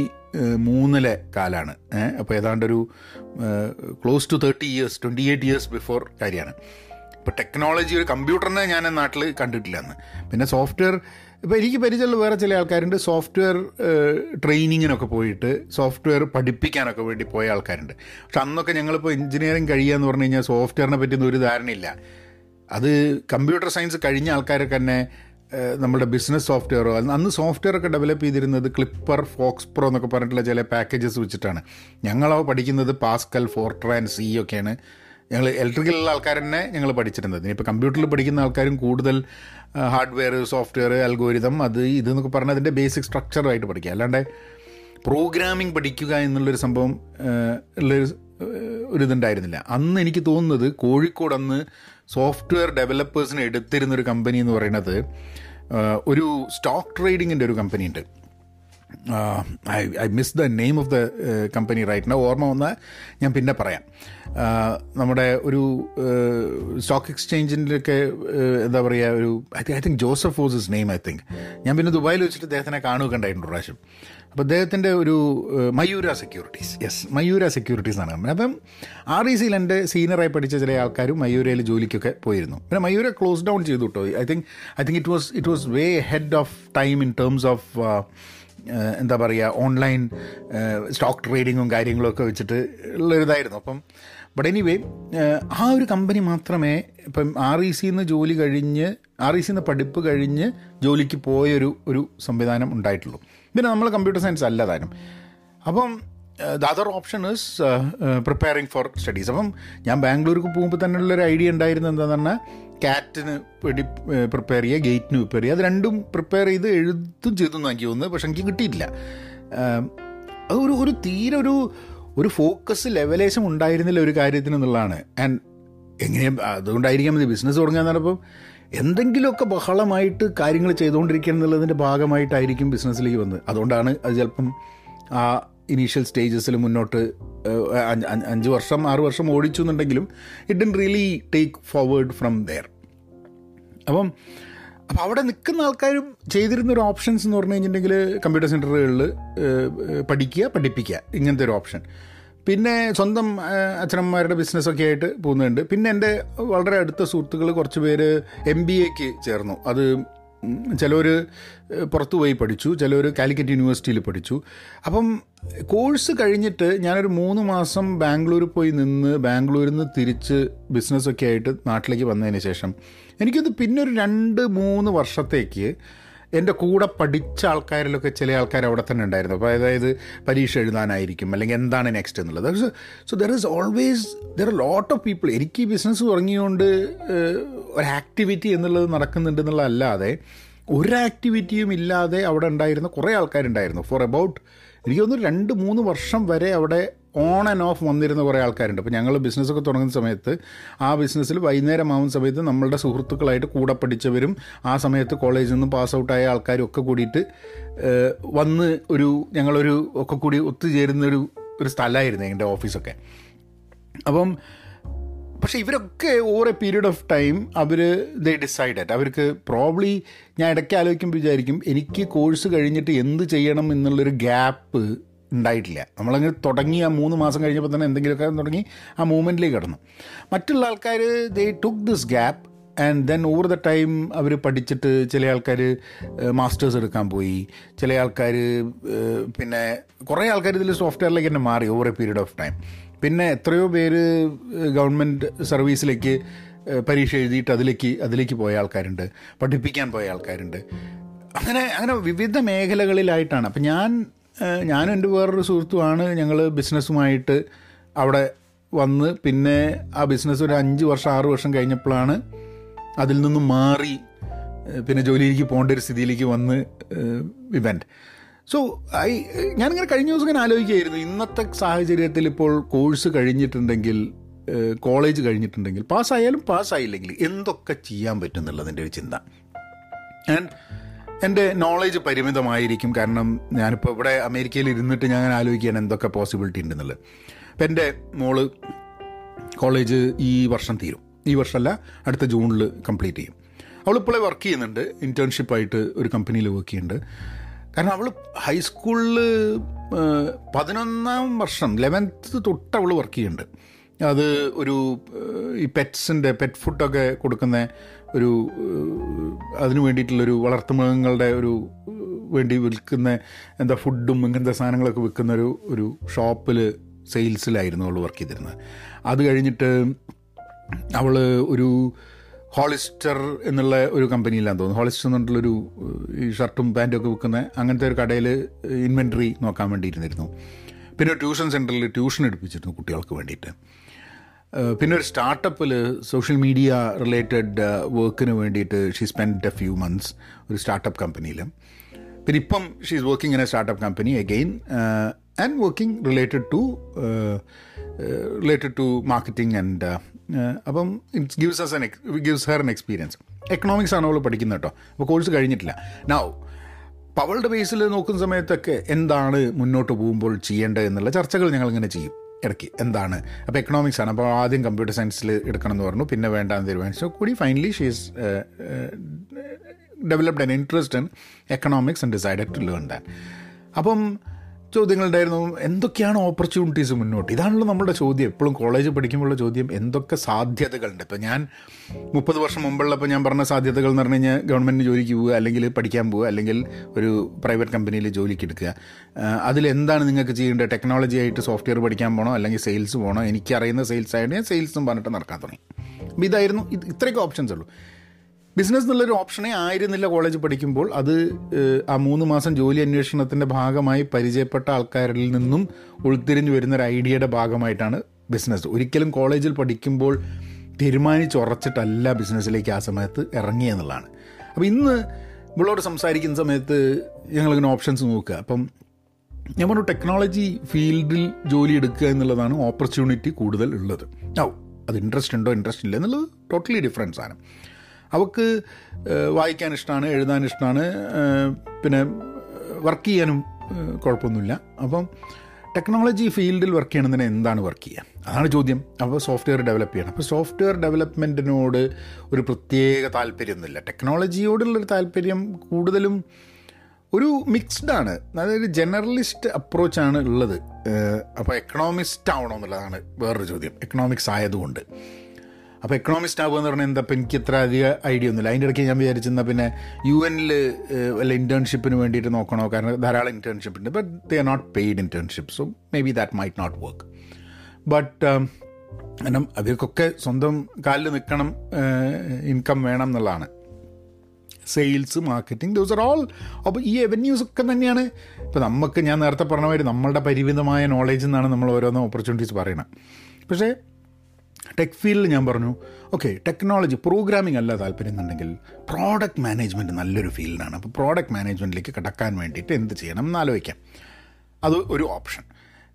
മൂന്നിലെ കാലാണ്. അപ്പോൾ ഏതാണ്ട് ഒരു close to thirty years twenty eight years before കാര്യമാണ്. ഇപ്പോൾ ടെക്നോളജി ഒരു കമ്പ്യൂട്ടറിനെ ഞാൻ നാട്ടിൽ കണ്ടിട്ടില്ല പിന്നെ സോഫ്റ്റ്വെയർ ഇപ്പോൾ എനിക്ക് പരിചയമുള്ള വേറെ ചില ആൾക്കാരുണ്ട്. സോഫ്റ്റ്വെയർ ട്രെയിനിങ്ങിനൊക്കെ പോയിട്ട് സോഫ്റ്റ്വെയർ പഠിപ്പിക്കാനൊക്കെ വേണ്ടി പോയ ആൾക്കാരുണ്ട്. പക്ഷെ അന്നൊക്കെ ഞങ്ങളിപ്പോൾ എഞ്ചിനീയറിംഗ് കഴിയുക എന്ന് പറഞ്ഞു കഴിഞ്ഞാൽ സോഫ്റ്റ്വെയറിനെ പറ്റിയൊന്നും ഒരു ധാരണയില്ല. അത് കമ്പ്യൂട്ടർ സയൻസ് കഴിഞ്ഞ ആൾക്കാരൊക്കെ തന്നെ നമ്മുടെ ബിസിനസ് സോഫ്റ്റ്വെയറോ അന്ന് സോഫ്റ്റ്വെയർ ഒക്കെ ഡെവലപ്പ് ചെയ്തിരുന്നത് ക്ലിപ്പർ ഫോക്സ് പ്രോ എന്നൊക്കെ പറഞ്ഞിട്ടുള്ള ചില പാക്കേജസ് വെച്ചിട്ടാണ്. ഞങ്ങളോ പഠിക്കുന്നത് പാസ്കൽ ഫോർട്രാൻ സി ഒക്കെയാണ്. ഞങ്ങൾ ഇലക്ട്രിക്കലുള്ള ആൾക്കാർ തന്നെ ഞങ്ങൾ പഠിച്ചിരുന്നത്. ഇനിയിപ്പോൾ കമ്പ്യൂട്ടറിൽ പഠിക്കുന്ന ആൾക്കാരും കൂടുതൽ ഹാർഡ്വെയർ സോഫ്റ്റ്വെയർ അൽഗോരിതം അത് ഇതെന്നൊക്കെ പറഞ്ഞാൽ അതിന്റെ ബേസിക് സ്ട്രക്ചറായിട്ട് പഠിക്കുക. അല്ലാണ്ട് പ്രോഗ്രാമിംഗ് പഠിക്കുക എന്നുള്ളൊരു സംഭവം ഉള്ളൊരു ഒരു ഇതുണ്ടായിരുന്നില്ല. അന്ന് എനിക്ക് തോന്നുന്നത് കോഴിക്കോട് അന്ന് സോഫ്റ്റ്വെയർ ഡെവലപ്പേഴ്സിനെ എടുത്തിരുന്നൊരു കമ്പനി എന്ന് പറയുന്നത് ഒരു സ്റ്റോക്ക് ട്രേഡിങ്ങിന്റെ ഒരു കമ്പനി ഉണ്ട് I I miss the name of the company right now ഓർമ്മ വന്നാൽ ഞാൻ പിന്നെ പറയാം. നമ്മുടെ ഒരു സ്റ്റോക്ക് എക്സ്ചേഞ്ചിന്റെയൊക്കെ എന്താ പറയുക ഒരു I think I think Joseph was his name I think ഞാൻ പിന്നെ ദുബായിൽ വെച്ചിട്ട് അദ്ദേഹത്തിനെ കാണുകയൊക്കെ ഉണ്ടായിട്ടുണ്ട് പ്രാവശ്യം. അപ്പോൾ അദ്ദേഹത്തിന്റെ ഒരു Mayura securities yes Mayura securities എന്നാണ് കമ്പനി. അപ്പം ആർ ഇ സിയിൽ എന്റെ സീനിയറായി പഠിച്ച ചില ആൾക്കാരും മയൂരയിൽ ജോലിക്കൊക്കെ പോയിരുന്നു. പിന്നെ മയൂര ക്ലോസ് ഡൗൺ ചെയ്തു കേട്ടോ. I think I think it was it was way ahead of time in terms of എന്താ പറയുക ഓൺലൈൻ സ്റ്റോക്ക് ട്രേഡിങ്ങും കാര്യങ്ങളും ഒക്കെ വെച്ചിട്ട് ഉള്ളൊരിതായിരുന്നു. അപ്പം ബട്ട് എനിവേ ആ ഒരു കമ്പനി മാത്രമേ ഇപ്പം ആർ ഇ സിന്ന് ജോലി കഴിഞ്ഞ് ആർ ഇ സിന്ന് പഠിപ്പ് കഴിഞ്ഞ് ജോലിക്ക് പോയൊരു ഒരു സംവിധാനം ഉണ്ടായിട്ടുള്ളൂ. പിന്നെ നമ്മൾ കമ്പ്യൂട്ടർ സയൻസ് അല്ല താനും അപ്പം the other option is preparing for studies അപ്പം ഞാൻ ബാംഗ്ലൂർക്ക് പോകുമ്പോൾ തന്നെ ഉള്ളൊരു ഐഡിയ ഉണ്ടായിരുന്നത് എന്താണെന്ന് പറഞ്ഞാൽ കാറ്റിന് വേണ്ടി പ്രിപ്പയർ ചെയ്യുക ഗേറ്റിന് പ്രിപ്പയർ ചെയ്യുക. അത് രണ്ടും പ്രിപ്പയർ ചെയ്ത് എഴുത്തും ചെയ്തു എനിക്ക് തോന്നുന്നു പക്ഷെ എനിക്ക് കിട്ടിയില്ല അത് ഒരു ഒരു തീരെ ഒരു ഒരു ഫോക്കസ് ലെവലേശം ഉണ്ടായിരുന്നില്ല ഒരു കാര്യത്തിന് എന്നുള്ളതാണ്. ആൻഡ് എങ്ങനെ അതുകൊണ്ടായിരിക്കാം മതി ബിസിനസ് തുടങ്ങാൻ പറഞ്ഞപ്പം. എന്തെങ്കിലുമൊക്കെ ബഹളമായിട്ട് കാര്യങ്ങൾ ചെയ്തുകൊണ്ടിരിക്കുക എന്നുള്ളതിന്റെ ഭാഗമായിട്ടായിരിക്കും ബിസിനസ്സിലേക്ക് വന്നത്. അതുകൊണ്ടാണ് അത് ചിലപ്പം ആ ഇനീഷ്യൽ സ്റ്റേജസിൽ മുന്നോട്ട് അഞ്ച് വർഷം ആറ് വർഷം ഓടിച്ചു എന്നുണ്ടെങ്കിലും it done really take forward from there അപ്പം അപ്പോൾ അവിടെ നിൽക്കുന്ന ആൾക്കാരും ചെയ്തിരുന്ന ഒരു ഓപ്ഷൻസ് എന്ന് പറഞ്ഞു കഴിഞ്ഞിട്ടുണ്ടെങ്കിൽ കമ്പ്യൂട്ടർ സെന്ററുകളിൽ പഠിക്കുക പഠിപ്പിക്കുക. ഇങ്ങനത്തെ ഒരു ഓപ്ഷൻ പിന്നെ സ്വന്തം അച്ഛനമ്മമാരുടെ ബിസിനസ്സൊക്കെ ആയിട്ട് പോകുന്നുണ്ട്. പിന്നെ എന്റെ വളരെ അടുത്ത സുഹൃത്തുക്കൾ കുറച്ച് പേര് എം ബി എക്ക് ചേർന്നു. അത് ചിലവർ പുറത്തു പോയി പഠിച്ചു. ചിലവർ കാലിക്കറ്റ് യൂണിവേഴ്സിറ്റിയിൽ പഠിച്ചു. അപ്പം കോഴ്സ് കഴിഞ്ഞിട്ട് ഞാനൊരു മൂന്ന് മാസം ബാംഗ്ലൂർ പോയി നിന്ന് ബാംഗ്ലൂരിൽ നിന്ന് തിരിച്ച് ബിസിനസ്സൊക്കെ ആയിട്ട് നാട്ടിലേക്ക് വന്നതിന് ശേഷം എനിക്കത് പിന്നൊരു രണ്ട് മൂന്ന് വർഷത്തേക്ക് എന്റെ കൂടെ പഠിച്ച ആൾക്കാരിലൊക്കെ ചില ആൾക്കാർ അവിടെ തന്നെ ഉണ്ടായിരുന്നു. അപ്പോൾ അതായത് പരീക്ഷ എഴുതാനായിരിക്കും അല്ലെങ്കിൽ എന്താണ് നെക്സ്റ്റ് എന്നുള്ളത്. So there is always there are lot of people എനിക്ക് ബിസിനസ് തുടങ്ങിയുകൊണ്ട് ഒരു ആക്ടിവിറ്റി എന്നുള്ളത് നടക്കുന്നുണ്ട് എന്നുള്ളതല്ലാതെ ഒരു ആക്ടിവിറ്റിയും ഇല്ലാതെ അവിടെ ഉണ്ടായിരുന്ന കുറേ ആൾക്കാരുണ്ടായിരുന്നു. ഫോർ അബൌട്ട് എനിക്ക് തോന്നുന്നു രണ്ട് മൂന്ന് വർഷം വരെ അവിടെ ഓൺ ആൻഡ് ഓഫ് വന്നിരുന്ന കുറേ ആൾക്കാരുണ്ട്. അപ്പോൾ ഞങ്ങൾ ബിസിനസ്സൊക്കെ തുടങ്ങുന്ന സമയത്ത് ആ ബിസിനസ്സിൽ വൈകുന്നേരം ആവുന്ന സമയത്ത് നമ്മളുടെ സുഹൃത്തുക്കളായിട്ട് കൂടെ പഠിച്ചവരും ആ സമയത്ത് കോളേജിൽ നിന്ന് പാസ് ഔട്ടായ ആൾക്കാരും ഒക്കെ കൂടിയിട്ട് വന്ന് ഒരു ഞങ്ങളൊരു ഒക്കെ കൂടി ഒത്തുചേരുന്ന ഒരു ഒരു സ്ഥലമായിരുന്നു എന്റെ ഓഫീസൊക്കെ അപ്പം പക്ഷെ ഇവരൊക്കെ over a period of time our they decided അവർക്ക് പ്രോബ്ലി ഞാൻ ഇടയ്ക്ക് ആലോചിക്കുമ്പോൾ വിചാരിക്കും എനിക്ക് കോഴ്സ് കഴിഞ്ഞിട്ട് എന്ത് ചെയ്യണം എന്നുള്ളൊരു ഗ്യാപ്പ് ഉണ്ടായിട്ടില്ല. നമ്മളങ്ങനെ തുടങ്ങി ആ മൂന്ന് മാസം കഴിഞ്ഞപ്പോൾ തന്നെ എന്തെങ്കിലുമൊക്കെ തുടങ്ങി ആ മൂവ്മെന്റിലേക്ക് കടന്നു. മറ്റുള്ള ആൾക്കാർ they took this gap and then over the time അവർ പഠിച്ചിട്ട് ചില ആൾക്കാർ മാസ്റ്റേഴ്സ് എടുക്കാൻ പോയി. ചില ആൾക്കാർ പിന്നെ കുറേ ആൾക്കാർ ഇതിൽ സോഫ്റ്റ്വെയറിലേക്ക് തന്നെ മാറി over a period of time പിന്നെ എത്രയോ പേര് ഗവൺമെന്റ് സർവീസിലേക്ക് പരീക്ഷ എഴുതിയിട്ട് അതിലേക്ക് അതിലേക്ക് പോയ ആൾക്കാരുണ്ട്. പഠിപ്പിക്കാൻ പോയ ആൾക്കാരുണ്ട്. അങ്ങനെ അങ്ങനെ വിവിധ മേഖലകളിലായിട്ടാണ്. അപ്പം ഞാൻ ഞാനും എന്റെ വേറൊരു സുഹൃത്തുമാണ്. ഞങ്ങൾ ബിസിനസ്സുമായിട്ട് അവിടെ വന്ന് പിന്നെ ആ ബിസിനസ് ഒരു അഞ്ച് വർഷം ആറ് വർഷം കഴിഞ്ഞപ്പോഴാണ് അതിൽ നിന്നും മാറി പിന്നെ ജോലിയിലേക്ക് പോകേണ്ട ഒരു സ്ഥിതിയിലേക്ക് വന്ന് ഇവന്റ് സോ ഐ ഞാനിങ്ങനെ കഴിഞ്ഞ ദിവസം ഇങ്ങനെ ആലോചിക്കുകയായിരുന്നു. ഇന്നത്തെ സാഹചര്യത്തിൽ ഇപ്പോൾ കോഴ്സ് കഴിഞ്ഞിട്ടുണ്ടെങ്കിൽ കോളേജ് കഴിഞ്ഞിട്ടുണ്ടെങ്കിൽ പാസ്സായാലും പാസ്സായില്ലെങ്കിൽ എന്തൊക്കെ ചെയ്യാൻ പറ്റും ഒരു ചിന്ത. ആൻഡ് എന്റെ നോളേജ് പരിമിതമായിരിക്കും. കാരണം ഞാനിപ്പോൾ ഇവിടെ അമേരിക്കയിൽ ഇരുന്നിട്ട് ഞാൻ ആലോചിക്കുകയാണ് എന്തൊക്കെ പോസിബിലിറ്റി ഉണ്ടെന്നുള്ളത്. അപ്പം എന്റെ മോൾ കോളേജ് ഈ വർഷം തീരും. ഈ വർഷമല്ല അടുത്ത ജൂണിൽ കംപ്ലീറ്റ് ചെയ്യും. അവളിപ്പോഴേ വർക്ക് ചെയ്യുന്നുണ്ട്. ഇന്റേൺഷിപ്പായിട്ട് ഒരു കമ്പനിയിൽ വർക്ക് ചെയ്യുന്നുണ്ട്. കാരണം അവൾ ഹൈസ്കൂളിൽ പതിനൊന്നാം വർഷം ലെവൻത്ത് തൊട്ട് അവൾ വർക്ക് ചെയ്യുന്നുണ്ട്. അത് ഒരു ഈ പെറ്റ്സിന്റെ പെറ്റ് ഫുഡൊക്കെ കൊടുക്കുന്ന ഒരു അതിനു വേണ്ടിയിട്ടുള്ളൊരു വളർത്തുമൃഗങ്ങളുടെ ഒരു വേണ്ടി വിൽക്കുന്ന എന്താ ഫുഡും ഇങ്ങനത്തെ സാധനങ്ങളൊക്കെ വിൽക്കുന്ന ഒരു ഒരു ഷോപ്പിൽ സെയിൽസിലായിരുന്നു അവൾ വർക്ക് ചെയ്തിരുന്നത്. അത് കഴിഞ്ഞിട്ട് അവൾ ഒരു ഹോളിസ്റ്റർ എന്നുള്ള ഒരു കമ്പനിയിലാണ് തോന്നുന്നു. ഹോളിസ്റ്റർ എന്ന് പറഞ്ഞിട്ടുള്ളൊരു ഈ ഷർട്ടും പാന്റും ഒക്കെ വിൽക്കുന്ന അങ്ങനത്തെ ഒരു കടയിൽ ഇൻവെൻട്രി നോക്കാൻ വേണ്ടിയിരുന്നിരുന്നു. പിന്നെ ട്യൂഷൻ സെന്ററിൽ ട്യൂഷൻ എടുപ്പിച്ചിരുന്നു കുട്ടികൾക്ക് വേണ്ടിയിട്ട്. പിന്നെ ഒരു സ്റ്റാർട്ടപ്പിൽ സോഷ്യൽ മീഡിയ റിലേറ്റഡ് വർക്കിന് വേണ്ടിയിട്ട് she spend a few months ഒരു സ്റ്റാർട്ടപ്പ് കമ്പനിയിൽ പിന്നെ ഇപ്പം she is working in a startup company again and working related to related to marketing and അപ്പം it's gives us an gives her an experience economics ആണ് അവൾ പഠിക്കുന്നത് കേട്ടോ. അപ്പോൾ കോഴ്സ് കഴിഞ്ഞിട്ടില്ല. നൗ അപ്പോൾ അവളുടെ ബേസിൽ നോക്കുന്ന സമയത്തൊക്കെ എന്താണ് മുന്നോട്ട് പോകുമ്പോൾ ചെയ്യേണ്ടത് എന്നുള്ള ചർച്ചകൾ ഞങ്ങളിങ്ങനെ ചെയ്യും. ഇടയ്ക്ക്. എന്താണ്? അപ്പോൾ എക്കണോമിക്സ് ആണ്. അപ്പോൾ ആദ്യം കമ്പ്യൂട്ടർ സയൻസിൽ എടുക്കണം എന്ന് പറഞ്ഞു. പിന്നെ വേണ്ടാന്ന് തീരുമാനിച്ചു. കൂടി finally she's developed an interest in economics and decided to learn that അപ്പം ചോദ്യങ്ങളുണ്ടായിരുന്നു. എന്തൊക്കെയാണ് ഓപ്പർച്യൂണിറ്റീസ് മുന്നോട്ട്? ഇതാണല്ലോ നമ്മുടെ ചോദ്യം. എപ്പോഴും കോളേജ് പഠിക്കുമ്പോഴുള്ള ചോദ്യം എന്തൊക്കെ സാധ്യതകളുണ്ട്? ഇപ്പോൾ ഞാൻ മുപ്പത് വർഷം മുമ്പുള്ളപ്പോൾ ഞാൻ പറഞ്ഞ സാധ്യതകൾ എന്ന് പറഞ്ഞു കഴിഞ്ഞാൽ ഗവൺമെന്റ് ജോലിക്ക് പോവുക അല്ലെങ്കിൽ പഠിക്കാൻ പോവുക അല്ലെങ്കിൽ ഒരു പ്രൈവറ്റ് കമ്പനിയിൽ ജോലിക്ക് എടുക്കുക. അതിലെന്താണ് നിങ്ങൾക്ക് ചെയ്യേണ്ടത്? ടെക്നോളജി ആയിട്ട് സോഫ്റ്റ്വെയർ പഠിക്കാൻ പോകണോ അല്ലെങ്കിൽ സെയിൽസ് പോകണോ എനിക്കറിയുന്ന സെയിൽസ് ആയിട്ട് ഞാൻ സെയിൽസും പറഞ്ഞിട്ട് നടക്കാൻ തുടങ്ങി. അപ്പോൾ ഇതായിരുന്നു. ഇത് ഇത്രയൊക്കെ ഓപ്ഷൻസ് ഉള്ളൂ. ബിസിനസ് എന്നുള്ളൊരു ഓപ്ഷനെ ആയിരുന്നില്ല കോളേജ് പഠിക്കുമ്പോൾ. അത് ആ മൂന്ന് മാസം ജോലി അന്വേഷണത്തിന്റെ ഭാഗമായി പരിചയപ്പെട്ട ആൾക്കാരിൽ നിന്നും ഉൾത്തിരിഞ്ഞു വരുന്ന ഒരു ഐഡിയയുടെ ഭാഗമായിട്ടാണ് ബിസിനസ്. ഒരിക്കലും കോളേജിൽ പഠിക്കുമ്പോൾ തീരുമാനിച്ചുറച്ചിട്ടല്ല ബിസിനസ്സിലേക്ക് ആ സമയത്ത് ഇറങ്ങിയെന്നുള്ളതാണ് അപ്പോൾ ഇന്ന് ഇവളോട് സംസാരിക്കുന്ന സമയത്ത് ഞങ്ങളിങ്ങനെ ഓപ്ഷൻസ് നോക്കുക. അപ്പം ഞാൻ പറഞ്ഞു ടെക്നോളജി ഫീൽഡിൽ ജോലി എടുക്കുക എന്നുള്ളതാണ് ഓപ്പർച്യൂണിറ്റി കൂടുതൽ ഉള്ളത്. ഓ അത് ഇൻട്രസ്റ്റ് ഉണ്ടോ? ഇൻട്രസ്റ്റ് ഇല്ല എന്നുള്ളത് ടോട്ടലി ഡിഫറൻസ് ആണ് അവൾക്ക് വായിക്കാൻ ഇഷ്ടമാണ് എഴുതാൻ ഇഷ്ടമാണ് പിന്നെ വർക്ക് ചെയ്യാനും കുഴപ്പമൊന്നുമില്ല. അപ്പം ടെക്നോളജി ഫീൽഡിൽ വർക്ക് ചെയ്യണമെന്ന് എന്താണ് വർക്ക് ചെയ്യുക അതാണ് ചോദ്യം. അപ്പോൾ സോഫ്റ്റ്വെയർ ഡെവലപ്പ് ചെയ്യണം. അപ്പോൾ സോഫ്റ്റ്വെയർ ഡെവലപ്മെന്റിനോട് ഒരു പ്രത്യേക താല്പര്യമൊന്നുമില്ല. ടെക്നോളജിയോടുള്ളൊരു താല്പര്യം കൂടുതലും ഒരു മിക്സ്ഡാണ്. അതായത് ജനറലിസ്റ്റ് അപ്രോച്ചാണ് ഉള്ളത്. അപ്പോൾ എക്കണോമിസ്റ്റ് ആവണമെന്നുള്ളതാണ് വേറൊരു ചോദ്യം. എക്കണോമിക്സ് ആയതുകൊണ്ട്. അപ്പോൾ എക്കണോമിസ്റ്റ് ആകുക എന്ന് പറഞ്ഞാൽ എന്താ ഇപ്പം എനിക്ക് ഇത്ര അധികം ഐഡിയ ഒന്നുമില്ല. അതിന്റെ ഇടയ്ക്ക് ഞാൻ വിചാരിച്ചെന്നാൽ പിന്നെ യു എനിൽ വല്ല ഇന്റേൺഷിപ്പിന് വേണ്ടിയിട്ട് നോക്കണോ? കാരണം ധാരാളം ഇന്റേൺഷിപ്പ് ഉണ്ട്. But they are not paid internship so may be that might not work but കാരണം അവർക്കൊക്കെ സ്വന്തം കാലിൽ നിൽക്കണം ഇൻകം വേണം എന്നുള്ളതാണ്. Sales marketing those are all അപ്പോൾ ഈ എവന്യൂസ് ഒക്കെ തന്നെയാണ്. ഇപ്പോൾ നമുക്ക് ഞാൻ നേരത്തെ പറഞ്ഞ മാതിരി നമ്മളുടെ പരിമിതമായ നോളേജിൽ നിന്നാണ് നമ്മൾ ഓരോന്ന് ഓപ്പർച്യൂണിറ്റീസ് പറയണം. പക്ഷേ ടെക് ഫീൽഡിൽ ഞാൻ പറഞ്ഞു ഓക്കെ ടെക്നോളജി പ്രോഗ്രാമിംഗ് അല്ല താല്പര്യം എന്നുണ്ടെങ്കിൽ പ്രോഡക്റ്റ് മാനേജ്മെന്റ് നല്ലൊരു ഫീൽഡാണ് അപ്പോൾ പ്രോഡക്റ്റ് മാനേജ്മെന്റിലേക്ക് കടക്കാൻ വേണ്ടിയിട്ട് എന്ത് ചെയ്യണം എന്ന് ആലോചിക്കാം. അത് ഒരു ഓപ്ഷൻ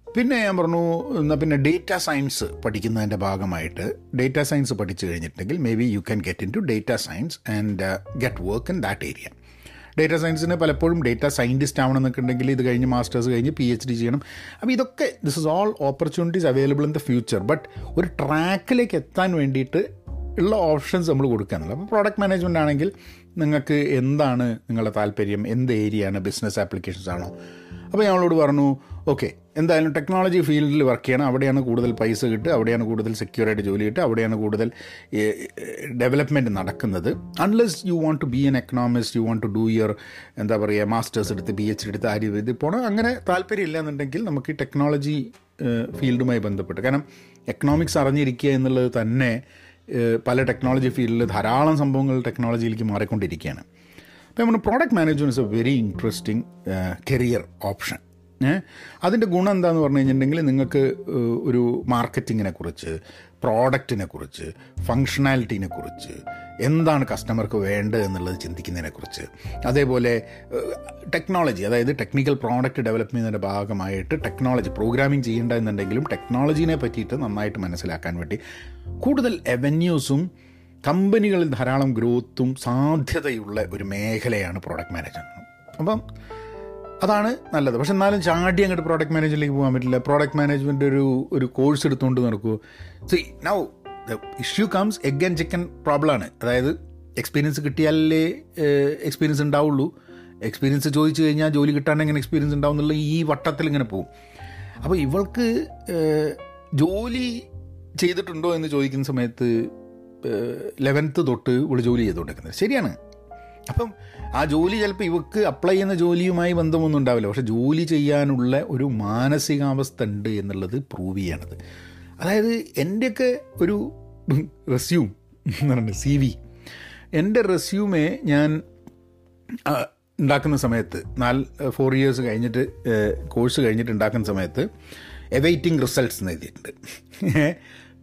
പിന്നെ ഞാൻ പറഞ്ഞു എന്നാൽ പിന്നെ ഡേറ്റ സയൻസ് പഠിക്കുന്നതിന്റെ ഭാഗമായിട്ട് ഡേറ്റ സയൻസ് പഠിച്ചു കഴിഞ്ഞിട്ടുണ്ടെങ്കിൽ may be you can get into data science and get work in that area data സയൻസിന് പലപ്പോഴും ഡേറ്റാ സയന്റിസ്റ്റ് ആവണം എന്നൊക്കെ ഇത് കഴിഞ്ഞ് മാസ്റ്റേഴ്സ് കഴിഞ്ഞ് പി എച്ച് ഡി ചെയ്യണം. അപ്പോൾ ഇതൊക്കെ this is all opportunities available in the future but ഒരു ട്രാക്കിലേക്ക് എത്താൻ വേണ്ടിയിട്ട് ഉള്ള ഓപ്ഷൻസ് നമ്മൾ കൊടുക്കുക അപ്പോൾ പ്രോഡക്റ്റ് മാനേജ്മെന്റ് ആണെങ്കിൽ നിങ്ങൾക്ക് എന്താണ് നിങ്ങളുടെ താല്പര്യം? എന്ത് ഏരിയയാണ് ബിസിനസ് ആപ്ലിക്കേഷൻസ് ആണോ? അപ്പോൾ ഞങ്ങളോട് പറഞ്ഞു ഓക്കെ എന്തായാലും ടെക്നോളജി ഫീൽഡിൽ വർക്ക് ചെയ്യണം. അവിടെയാണ് കൂടുതൽ പൈസ കിട്ടുക അവിടെയാണ് കൂടുതൽ സെക്യൂറായിട്ട് ജോലി കിട്ടുക അവിടെയാണ് കൂടുതൽ ഡെവലപ്മെന്റ് നടക്കുന്നത്. Unless you want to be an economist you want to do your എന്താ പറയുക മാസ്റ്റേഴ്സ് എടുത്ത് പി എച്ച് ഡി എടുത്ത് ആര്യ ഇത് പോകണം അങ്ങനെ താല്പര്യമില്ല എന്നുണ്ടെങ്കിൽ നമുക്ക് ഈ ടെക്നോളജി ഫീൽഡുമായി ബന്ധപ്പെട്ട്. കാരണം എക്കണോമിക്സ് അറിഞ്ഞിരിക്കുക എന്നുള്ളത് തന്നെ പല ടെക്നോളജി ഫീൽഡിൽ ധാരാളം സംഭവങ്ങൾ ടെക്നോളജിയിലേക്ക് മാറിക്കൊണ്ടിരിക്കുകയാണ്. അപ്പോൾ നമ്മുടെ product management is a very interesting career option അതിന്റെ ഗുണം എന്താണെന്ന് പറഞ്ഞു കഴിഞ്ഞിട്ടുണ്ടെങ്കിൽ നിങ്ങൾക്ക് ഒരു മാർക്കറ്റിങ്ങിനെ കുറിച്ച് പ്രോഡക്റ്റിനെ കുറിച്ച് ഫങ്ഷണാലിറ്റീനെ കുറിച്ച് എന്താണ് കസ്റ്റമർക്ക് വേണ്ടത് എന്നുള്ളത് ചിന്തിക്കുന്നതിനെക്കുറിച്ച് അതേപോലെ ടെക്നോളജി അതായത് ടെക്നിക്കൽ പ്രോഡക്റ്റ് ചെയ്യുന്നതിന്റെ ഭാഗമായിട്ട് ടെക്നോളജി പ്രോഗ്രാമിംഗ് ചെയ്യേണ്ട എന്നുണ്ടെങ്കിലും ടെക്നോളജീനെ പറ്റിയിട്ട് നന്നായിട്ട് മനസ്സിലാക്കാൻ വേണ്ടി കൂടുതൽ എവന്യൂസും കമ്പനികളിൽ ധാരാളം ഗ്രോത്തും സാധ്യതയുള്ള ഒരു മേഖലയാണ് പ്രോഡക്റ്റ് മാനേജ്മെന്റ് അപ്പം അതാണ് നല്ലത്. പക്ഷെ എന്നാലും ചാടി അങ്ങോട്ട് പ്രോഡക്റ്റ് മാനേജ്മെന്റിലേക്ക് പോകാൻ പറ്റില്ല. പ്രോഡക്റ്റ് മാനേജ്മെന്റ് ഒരു ഒരു കോഴ്സ് എടുത്തുകൊണ്ട് നടക്കൂ see now the issue comes egg and chicken പ്രോബ്ലമാണ് അതായത് എക്സ്പീരിയൻസ് കിട്ടിയാലേ എക്സ്പീരിയൻസ് ഉണ്ടാവുള്ളൂ. എക്സ്പീരിയൻസ് ചോദിച്ചു കഴിഞ്ഞാൽ ജോലി കിട്ടാൻ എങ്ങനെ എക്സ്പീരിയൻസ് ഉണ്ടാവും എന്നുള്ള ഈ വട്ടത്തിൽ ഇങ്ങനെ പോകും അപ്പോൾ ഇവൾക്ക് ജോലി ചെയ്തിട്ടുണ്ടോ എന്ന് ചോദിക്കുന്ന സമയത്ത് ലെവൻത്ത് തൊട്ട് ഇവൾ ജോലി ചെയ്തുകൊണ്ടിരിക്കുന്നത്. ശരിയാണ്. അപ്പം ആ ജോലി ചിലപ്പോൾ ഇവക്ക് അപ്ലൈ ചെയ്യുന്ന ജോലിയുമായി ബന്ധമൊന്നും ഉണ്ടാവില്ല. പക്ഷെ ജോലി ചെയ്യാനുള്ള ഒരു മാനസികാവസ്ഥ ഉണ്ട് എന്നുള്ളത് പ്രൂവ് ചെയ്യണത്. അതായത് എന്റെയൊക്കെ ഒരു റെസ്യൂം എന്ന് പറയുന്നത് സി വി എന്റെ റെസ്യൂമെ ഞാൻ ഉണ്ടാക്കുന്ന സമയത്ത് നാല് ഫോർ ഇയേഴ്സ് കഴിഞ്ഞിട്ട് കോഴ്സ് കഴിഞ്ഞിട്ട് ഉണ്ടാക്കുന്ന സമയത്ത് എവൈറ്റിംഗ് റിസൾട്ട്സ് എന്ന് എഴുതിയിട്ടുണ്ട്.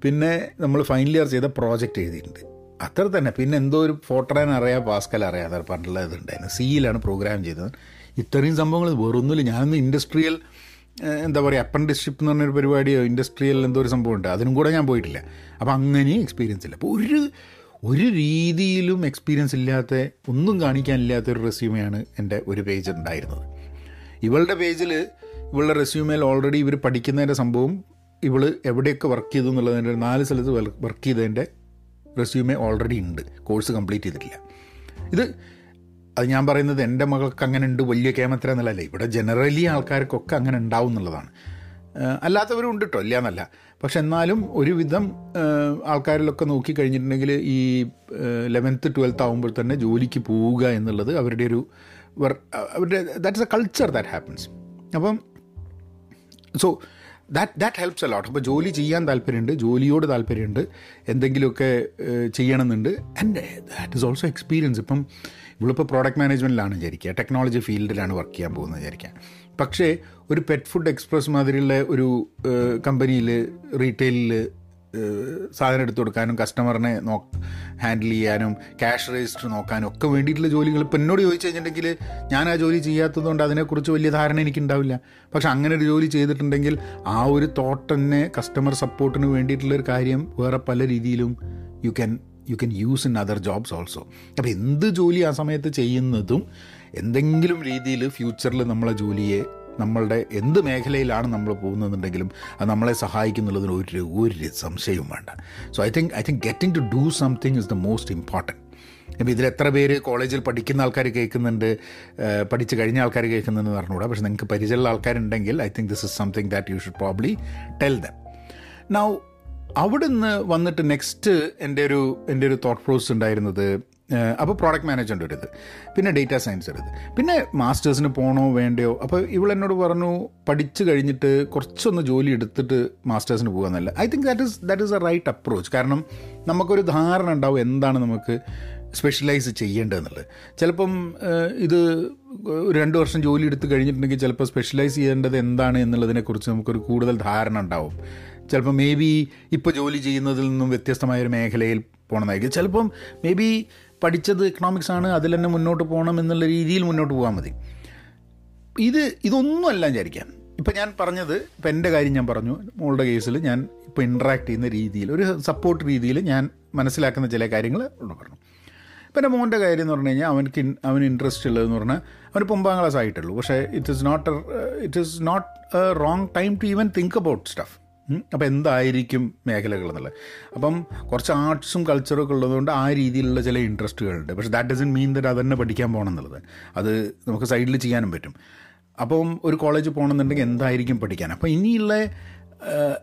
പിന്നെ നമ്മൾ ഫൈനൽ ഇയർ ചെയ്ത പ്രോജക്റ്റ് എഴുതിയിട്ടുണ്ട്. അത്ര തന്നെ. പിന്നെ എന്തോ ഒരു ഫോട്ടോൻ അറിയാം പാസ്കൽ അറിയാം അതൊരു പണ്ടുള്ള ഇതുണ്ടായിരുന്നു. സിയിലാണ് പ്രോഗ്രാം ചെയ്തത്. ഇത്രയും സംഭവങ്ങൾ വേറൊന്നുമില്ല. ഞാനൊന്ന് ഇൻഡസ്ട്രിയൽ എന്താ പറയുക അപ്രന്റിസ്ഷിപ്പ് എന്ന് പറഞ്ഞൊരു പരിപാടിയോ ഇൻഡസ്ട്രിയൽ എന്തോ ഒരു സംഭവം ഉണ്ട് അതിനും കൂടെ ഞാൻ പോയിട്ടില്ല. അപ്പോൾ അങ്ങനെയും എക്സ്പീരിയൻസ് ഇല്ല. അപ്പോൾ ഒരു ഒരു രീതിയിലും എക്സ്പീരിയൻസ് ഇല്ലാത്ത ഒന്നും കാണിക്കാനില്ലാത്ത ഒരു റെസ്യൂമെയാണ് എന്റെ ഒരു പേജ് ഉണ്ടായിരുന്നത്. ഇവളുടെ പേജിൽ ഇവളുടെ റെസ്യൂമേൽ ഓൾറെഡി ഇവർ പഠിക്കുന്നതിന്റെ സംഭവം ഇവൾ എവിടെയൊക്കെ വർക്ക് ചെയ്തു എന്നുള്ളതിന്റെ നാല് സ്ഥലത്ത് വർക്ക് ചെയ്തതിന്റെ റെസ്യൂമേ ഓൾറെഡി ഉണ്ട്. കോഴ്സ് കംപ്ലീറ്റ് ചെയ്തിട്ടില്ല. ഇത് അത് ഞാൻ പറയുന്നത് എന്റെ മകൾക്ക് അങ്ങനെ ഉണ്ട് വലിയ കേമത്ര എന്നുള്ളതല്ല ഇവിടെ ജനറലി ആൾക്കാർക്കൊക്കെ അങ്ങനെ ഉണ്ടാവും എന്നുള്ളതാണ്. അല്ലാത്തവരും ഉണ്ട് കേട്ടോ ഇല്ല എന്നല്ല. പക്ഷെ എന്നാലും ഒരുവിധം ആൾക്കാരിലൊക്കെ നോക്കിക്കഴിഞ്ഞിട്ടുണ്ടെങ്കിൽ ഈ ലെവൻത്ത് ട്വൽത്ത് ആകുമ്പോൾ തന്നെ ജോലിക്ക് പോവുക എന്നുള്ളത് അവരുടെ ഒരു അവരുടെ that's a culture that happens അപ്പം so that that helps a lot അപ്പോൾ ജോലി ചെയ്യാൻ താല്പര്യമുണ്ട് ജോലിയോട് താല്പര്യമുണ്ട് എന്തെങ്കിലുമൊക്കെ ചെയ്യണമെന്നുണ്ട്. And that is also experience ഇപ്പം ഇവളിപ്പോൾ പ്രോഡക്റ്റ് മാനേജ്മെന്റിലാണ് വിചാരിക്കുക. ടെക്നോളജി ഫീൽഡിലാണ് വർക്ക് ചെയ്യാൻ പോകുന്നത് വിചാരിക്കുക. പക്ഷേ ഒരു പെറ്റ് ഫുഡ് എക്സ്പ്രസ് മാതിരിയുള്ള ഒരു കമ്പനിയിൽ റീറ്റെയിലിൽ സാധനം എടുത്തു കൊടുക്കാനും കസ്റ്റമറിനെ നോ ഹാൻഡിൽ ചെയ്യാനും ക്യാഷ് രജിസ്റ്റർ നോക്കാനും ഒക്കെ വേണ്ടിയിട്ടുള്ള ജോലികൾ ഇപ്പം എന്നോട് ചോദിച്ചു കഴിഞ്ഞിട്ടുണ്ടെങ്കിൽ ഞാൻ ആ ജോലി ചെയ്യാത്തതുകൊണ്ട് അതിനെക്കുറിച്ച് വലിയ ധാരണ എനിക്കുണ്ടാവില്ല പക്ഷെ അങ്ങനെ ഒരു ജോലി ചെയ്തിട്ടുണ്ടെങ്കിൽ ആ ഒരു തോട്ട് തന്നെ കസ്റ്റമർ സപ്പോർട്ടിന് വേണ്ടിയിട്ടുള്ള ഒരു കാര്യം വേറെ പല രീതിയിലും you can you can use in other jobs also അപ്പോൾ എന്ത് ജോലി ആ സമയത്ത് ചെയ്യുന്നതും എന്തെങ്കിലും രീതിയിൽ ഫ്യൂച്ചറിൽ നമ്മളെ ജോലിയെ നമ്മളുടെ എന്ത് മേഖലയിലാണ് നമ്മൾ പോകുന്നതെന്നുണ്ടെങ്കിലും അത് നമ്മളെ സഹായിക്കുന്നുള്ളതിന് ഒരു ഒരു സംശയവും വേണ്ട. So I think I think getting to do something is the most important ഇപ്പോൾ ഇതിൽ എത്ര പേര് കോളേജിൽ പഠിക്കുന്ന ആൾക്കാർ കേൾക്കുന്നുണ്ട് പഠിച്ച് കഴിഞ്ഞ ആൾക്കാർ കേൾക്കുന്നുണ്ടെന്ന് പറഞ്ഞുകൂടാ. പക്ഷെ നിങ്ങൾക്ക് പരിചയമുള്ള ആൾക്കാരുണ്ടെങ്കിൽ I think this is something that you should probably tell them now അവിടുന്ന് വന്നിട്ട് നെക്സ്റ്റ് എന്റെ ഒരു എന്റെ ഒരു തോട്ട് പ്രോസസ് ഉണ്ടായിരുന്നത് അപ്പോൾ പ്രോഡക്റ്റ് മാനേജ്മെന്റ് എടുത്ത് പിന്നെ ഡേറ്റാ സയൻസ് എടുത്ത് പിന്നെ മാസ്റ്റേഴ്സിന് പോകണോ വേണ്ടയോ? അപ്പോൾ ഇവൾ എന്നോട് പറഞ്ഞു പഠിച്ചു കഴിഞ്ഞിട്ട് കുറച്ചൊന്ന് ജോലി എടുത്തിട്ട് മാസ്റ്റേഴ്സിന് പോകാമെന്നല്ല I think that is that is a right approach കാരണം നമുക്കൊരു ധാരണ ഉണ്ടാവും എന്താണ് നമുക്ക് സ്പെഷ്യലൈസ് ചെയ്യേണ്ടതെന്നുള്ളത്. ചിലപ്പം ഇത് ഒരു രണ്ട് വർഷം ജോലി എടുത്ത് കഴിഞ്ഞിട്ടുണ്ടെങ്കിൽ ചിലപ്പോൾ സ്പെഷ്യലൈസ് ചെയ്യേണ്ടത് എന്താണ് എന്നുള്ളതിനെക്കുറിച്ച് നമുക്കൊരു കൂടുതൽ ധാരണ ഉണ്ടാവും. ചിലപ്പോൾ മേ ബി ഇപ്പോൾ ജോലി ചെയ്യുന്നതിൽ നിന്നും വ്യത്യസ്തമായ ഒരു മേഖലയിൽ പോകണമെന്നായിരിക്കും ചിലപ്പം മേ ബി പഠിച്ചത് എക്കണോമിക്സ് ആണ് അതിൽ തന്നെ മുന്നോട്ട് പോകണം എന്നുള്ള രീതിയിൽ മുന്നോട്ട് പോകാൻ മതി. ഇത് ഇതൊന്നും അല്ല വിചാരിക്കാം. ഇപ്പം ഞാൻ പറഞ്ഞത് ഇപ്പം എന്റെ കാര്യം ഞാൻ പറഞ്ഞു മോളുടെ കേസിൽ ഞാൻ ഇപ്പോൾ ഇൻട്രാക്ട് ചെയ്യുന്ന രീതിയിൽ ഒരു സപ്പോർട്ട് രീതിയിൽ ഞാൻ മനസ്സിലാക്കുന്ന ചില കാര്യങ്ങൾ പറഞ്ഞു. ഇപ്പം എന്റെ മോന്റെ കാര്യം എന്ന് പറഞ്ഞു കഴിഞ്ഞാൽ അവനക്ക് അവന് ഇൻട്രസ്റ്റ് ഉള്ളതെന്ന് പറഞ്ഞാൽ അവന് ഒമ്പതാം ക്ലാസ് ആയിട്ടുള്ളൂ. പക്ഷേ it is not it is not a wrong time to even think about stuff അപ്പോൾ എന്തായിരിക്കും മേഖലകൾ എന്നുള്ളത്? അപ്പം കുറച്ച് ആർട്സും കൾച്ചറും ഒക്കെ ഉള്ളതുകൊണ്ട് ആ രീതിയിലുള്ള ചില ഇൻട്രസ്റ്റുകളുണ്ട്. പക്ഷേ ദാറ്റ് ഡസൻ മീൻ ദറ്റ് അത് തന്നെ പഠിക്കാൻ പോകണം എന്നുള്ളത്. അത് നമുക്ക് സൈഡിൽ ചെയ്യാനും പറ്റും. അപ്പം ഒരു കോളേജ് പോകണമെന്നുണ്ടെങ്കിൽ എന്തായിരിക്കും പഠിക്കാൻ? അപ്പോൾ ഇനിയുള്ള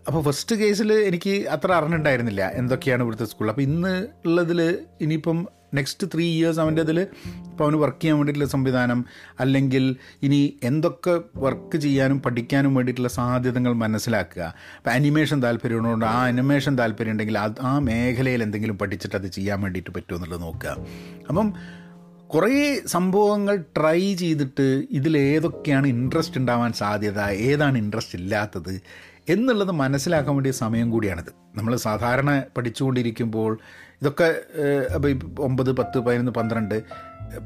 അപ്പോൾ ഫസ്റ്റ് കേസിൽ എനിക്ക് അത്ര അറിഞ്ഞിട്ടുണ്ടായിരുന്നില്ല എന്തൊക്കെയാണ് ഇവിടുത്തെ സ്കൂൾ അപ്പോൾ ഇന്ന് ഉള്ളതിൽ ഇനിയിപ്പം നെക്സ്റ്റ് ത്രീ ഇയേഴ്സ് അവന്റെ അതിൽ ഇപ്പോൾ അവന് വർക്ക് ചെയ്യാൻ വേണ്ടിയിട്ടുള്ള സംവിധാനം അല്ലെങ്കിൽ ഇനി എന്തൊക്കെ വർക്ക് ചെയ്യാനും പഠിക്കാനും വേണ്ടിയിട്ടുള്ള സാധ്യതകൾ മനസ്സിലാക്കുക. ഇപ്പോൾ അനിമേഷൻ താല്പര്യമുള്ളതുകൊണ്ട് ആ അനിമേഷൻ താല്പര്യം ഉണ്ടെങ്കിൽ അത് ആ മേഖലയിൽ എന്തെങ്കിലും പഠിച്ചിട്ട് അത് ചെയ്യാൻ വേണ്ടിയിട്ട് പറ്റുമോ എന്നുള്ളത് നോക്കുക. അപ്പം കുറേ സംഭവങ്ങൾ ട്രൈ ചെയ്തിട്ട് ഇതിലേതൊക്കെയാണ് ഇൻട്രസ്റ്റ് ഉണ്ടാവാൻ സാധ്യത ഏതാണ് ഇൻട്രസ്റ്റ് ഇല്ലാത്തത് എന്നുള്ളത് മനസ്സിലാക്കാൻ വേണ്ടിയ സമയം കൂടിയാണിത്. നമ്മൾ സാധാരണ പഠിച്ചുകൊണ്ടിരിക്കുമ്പോൾ ഇതൊക്കെ അപ്പോൾ ഒമ്പത് പത്ത് പതിനൊന്ന് പന്ത്രണ്ട്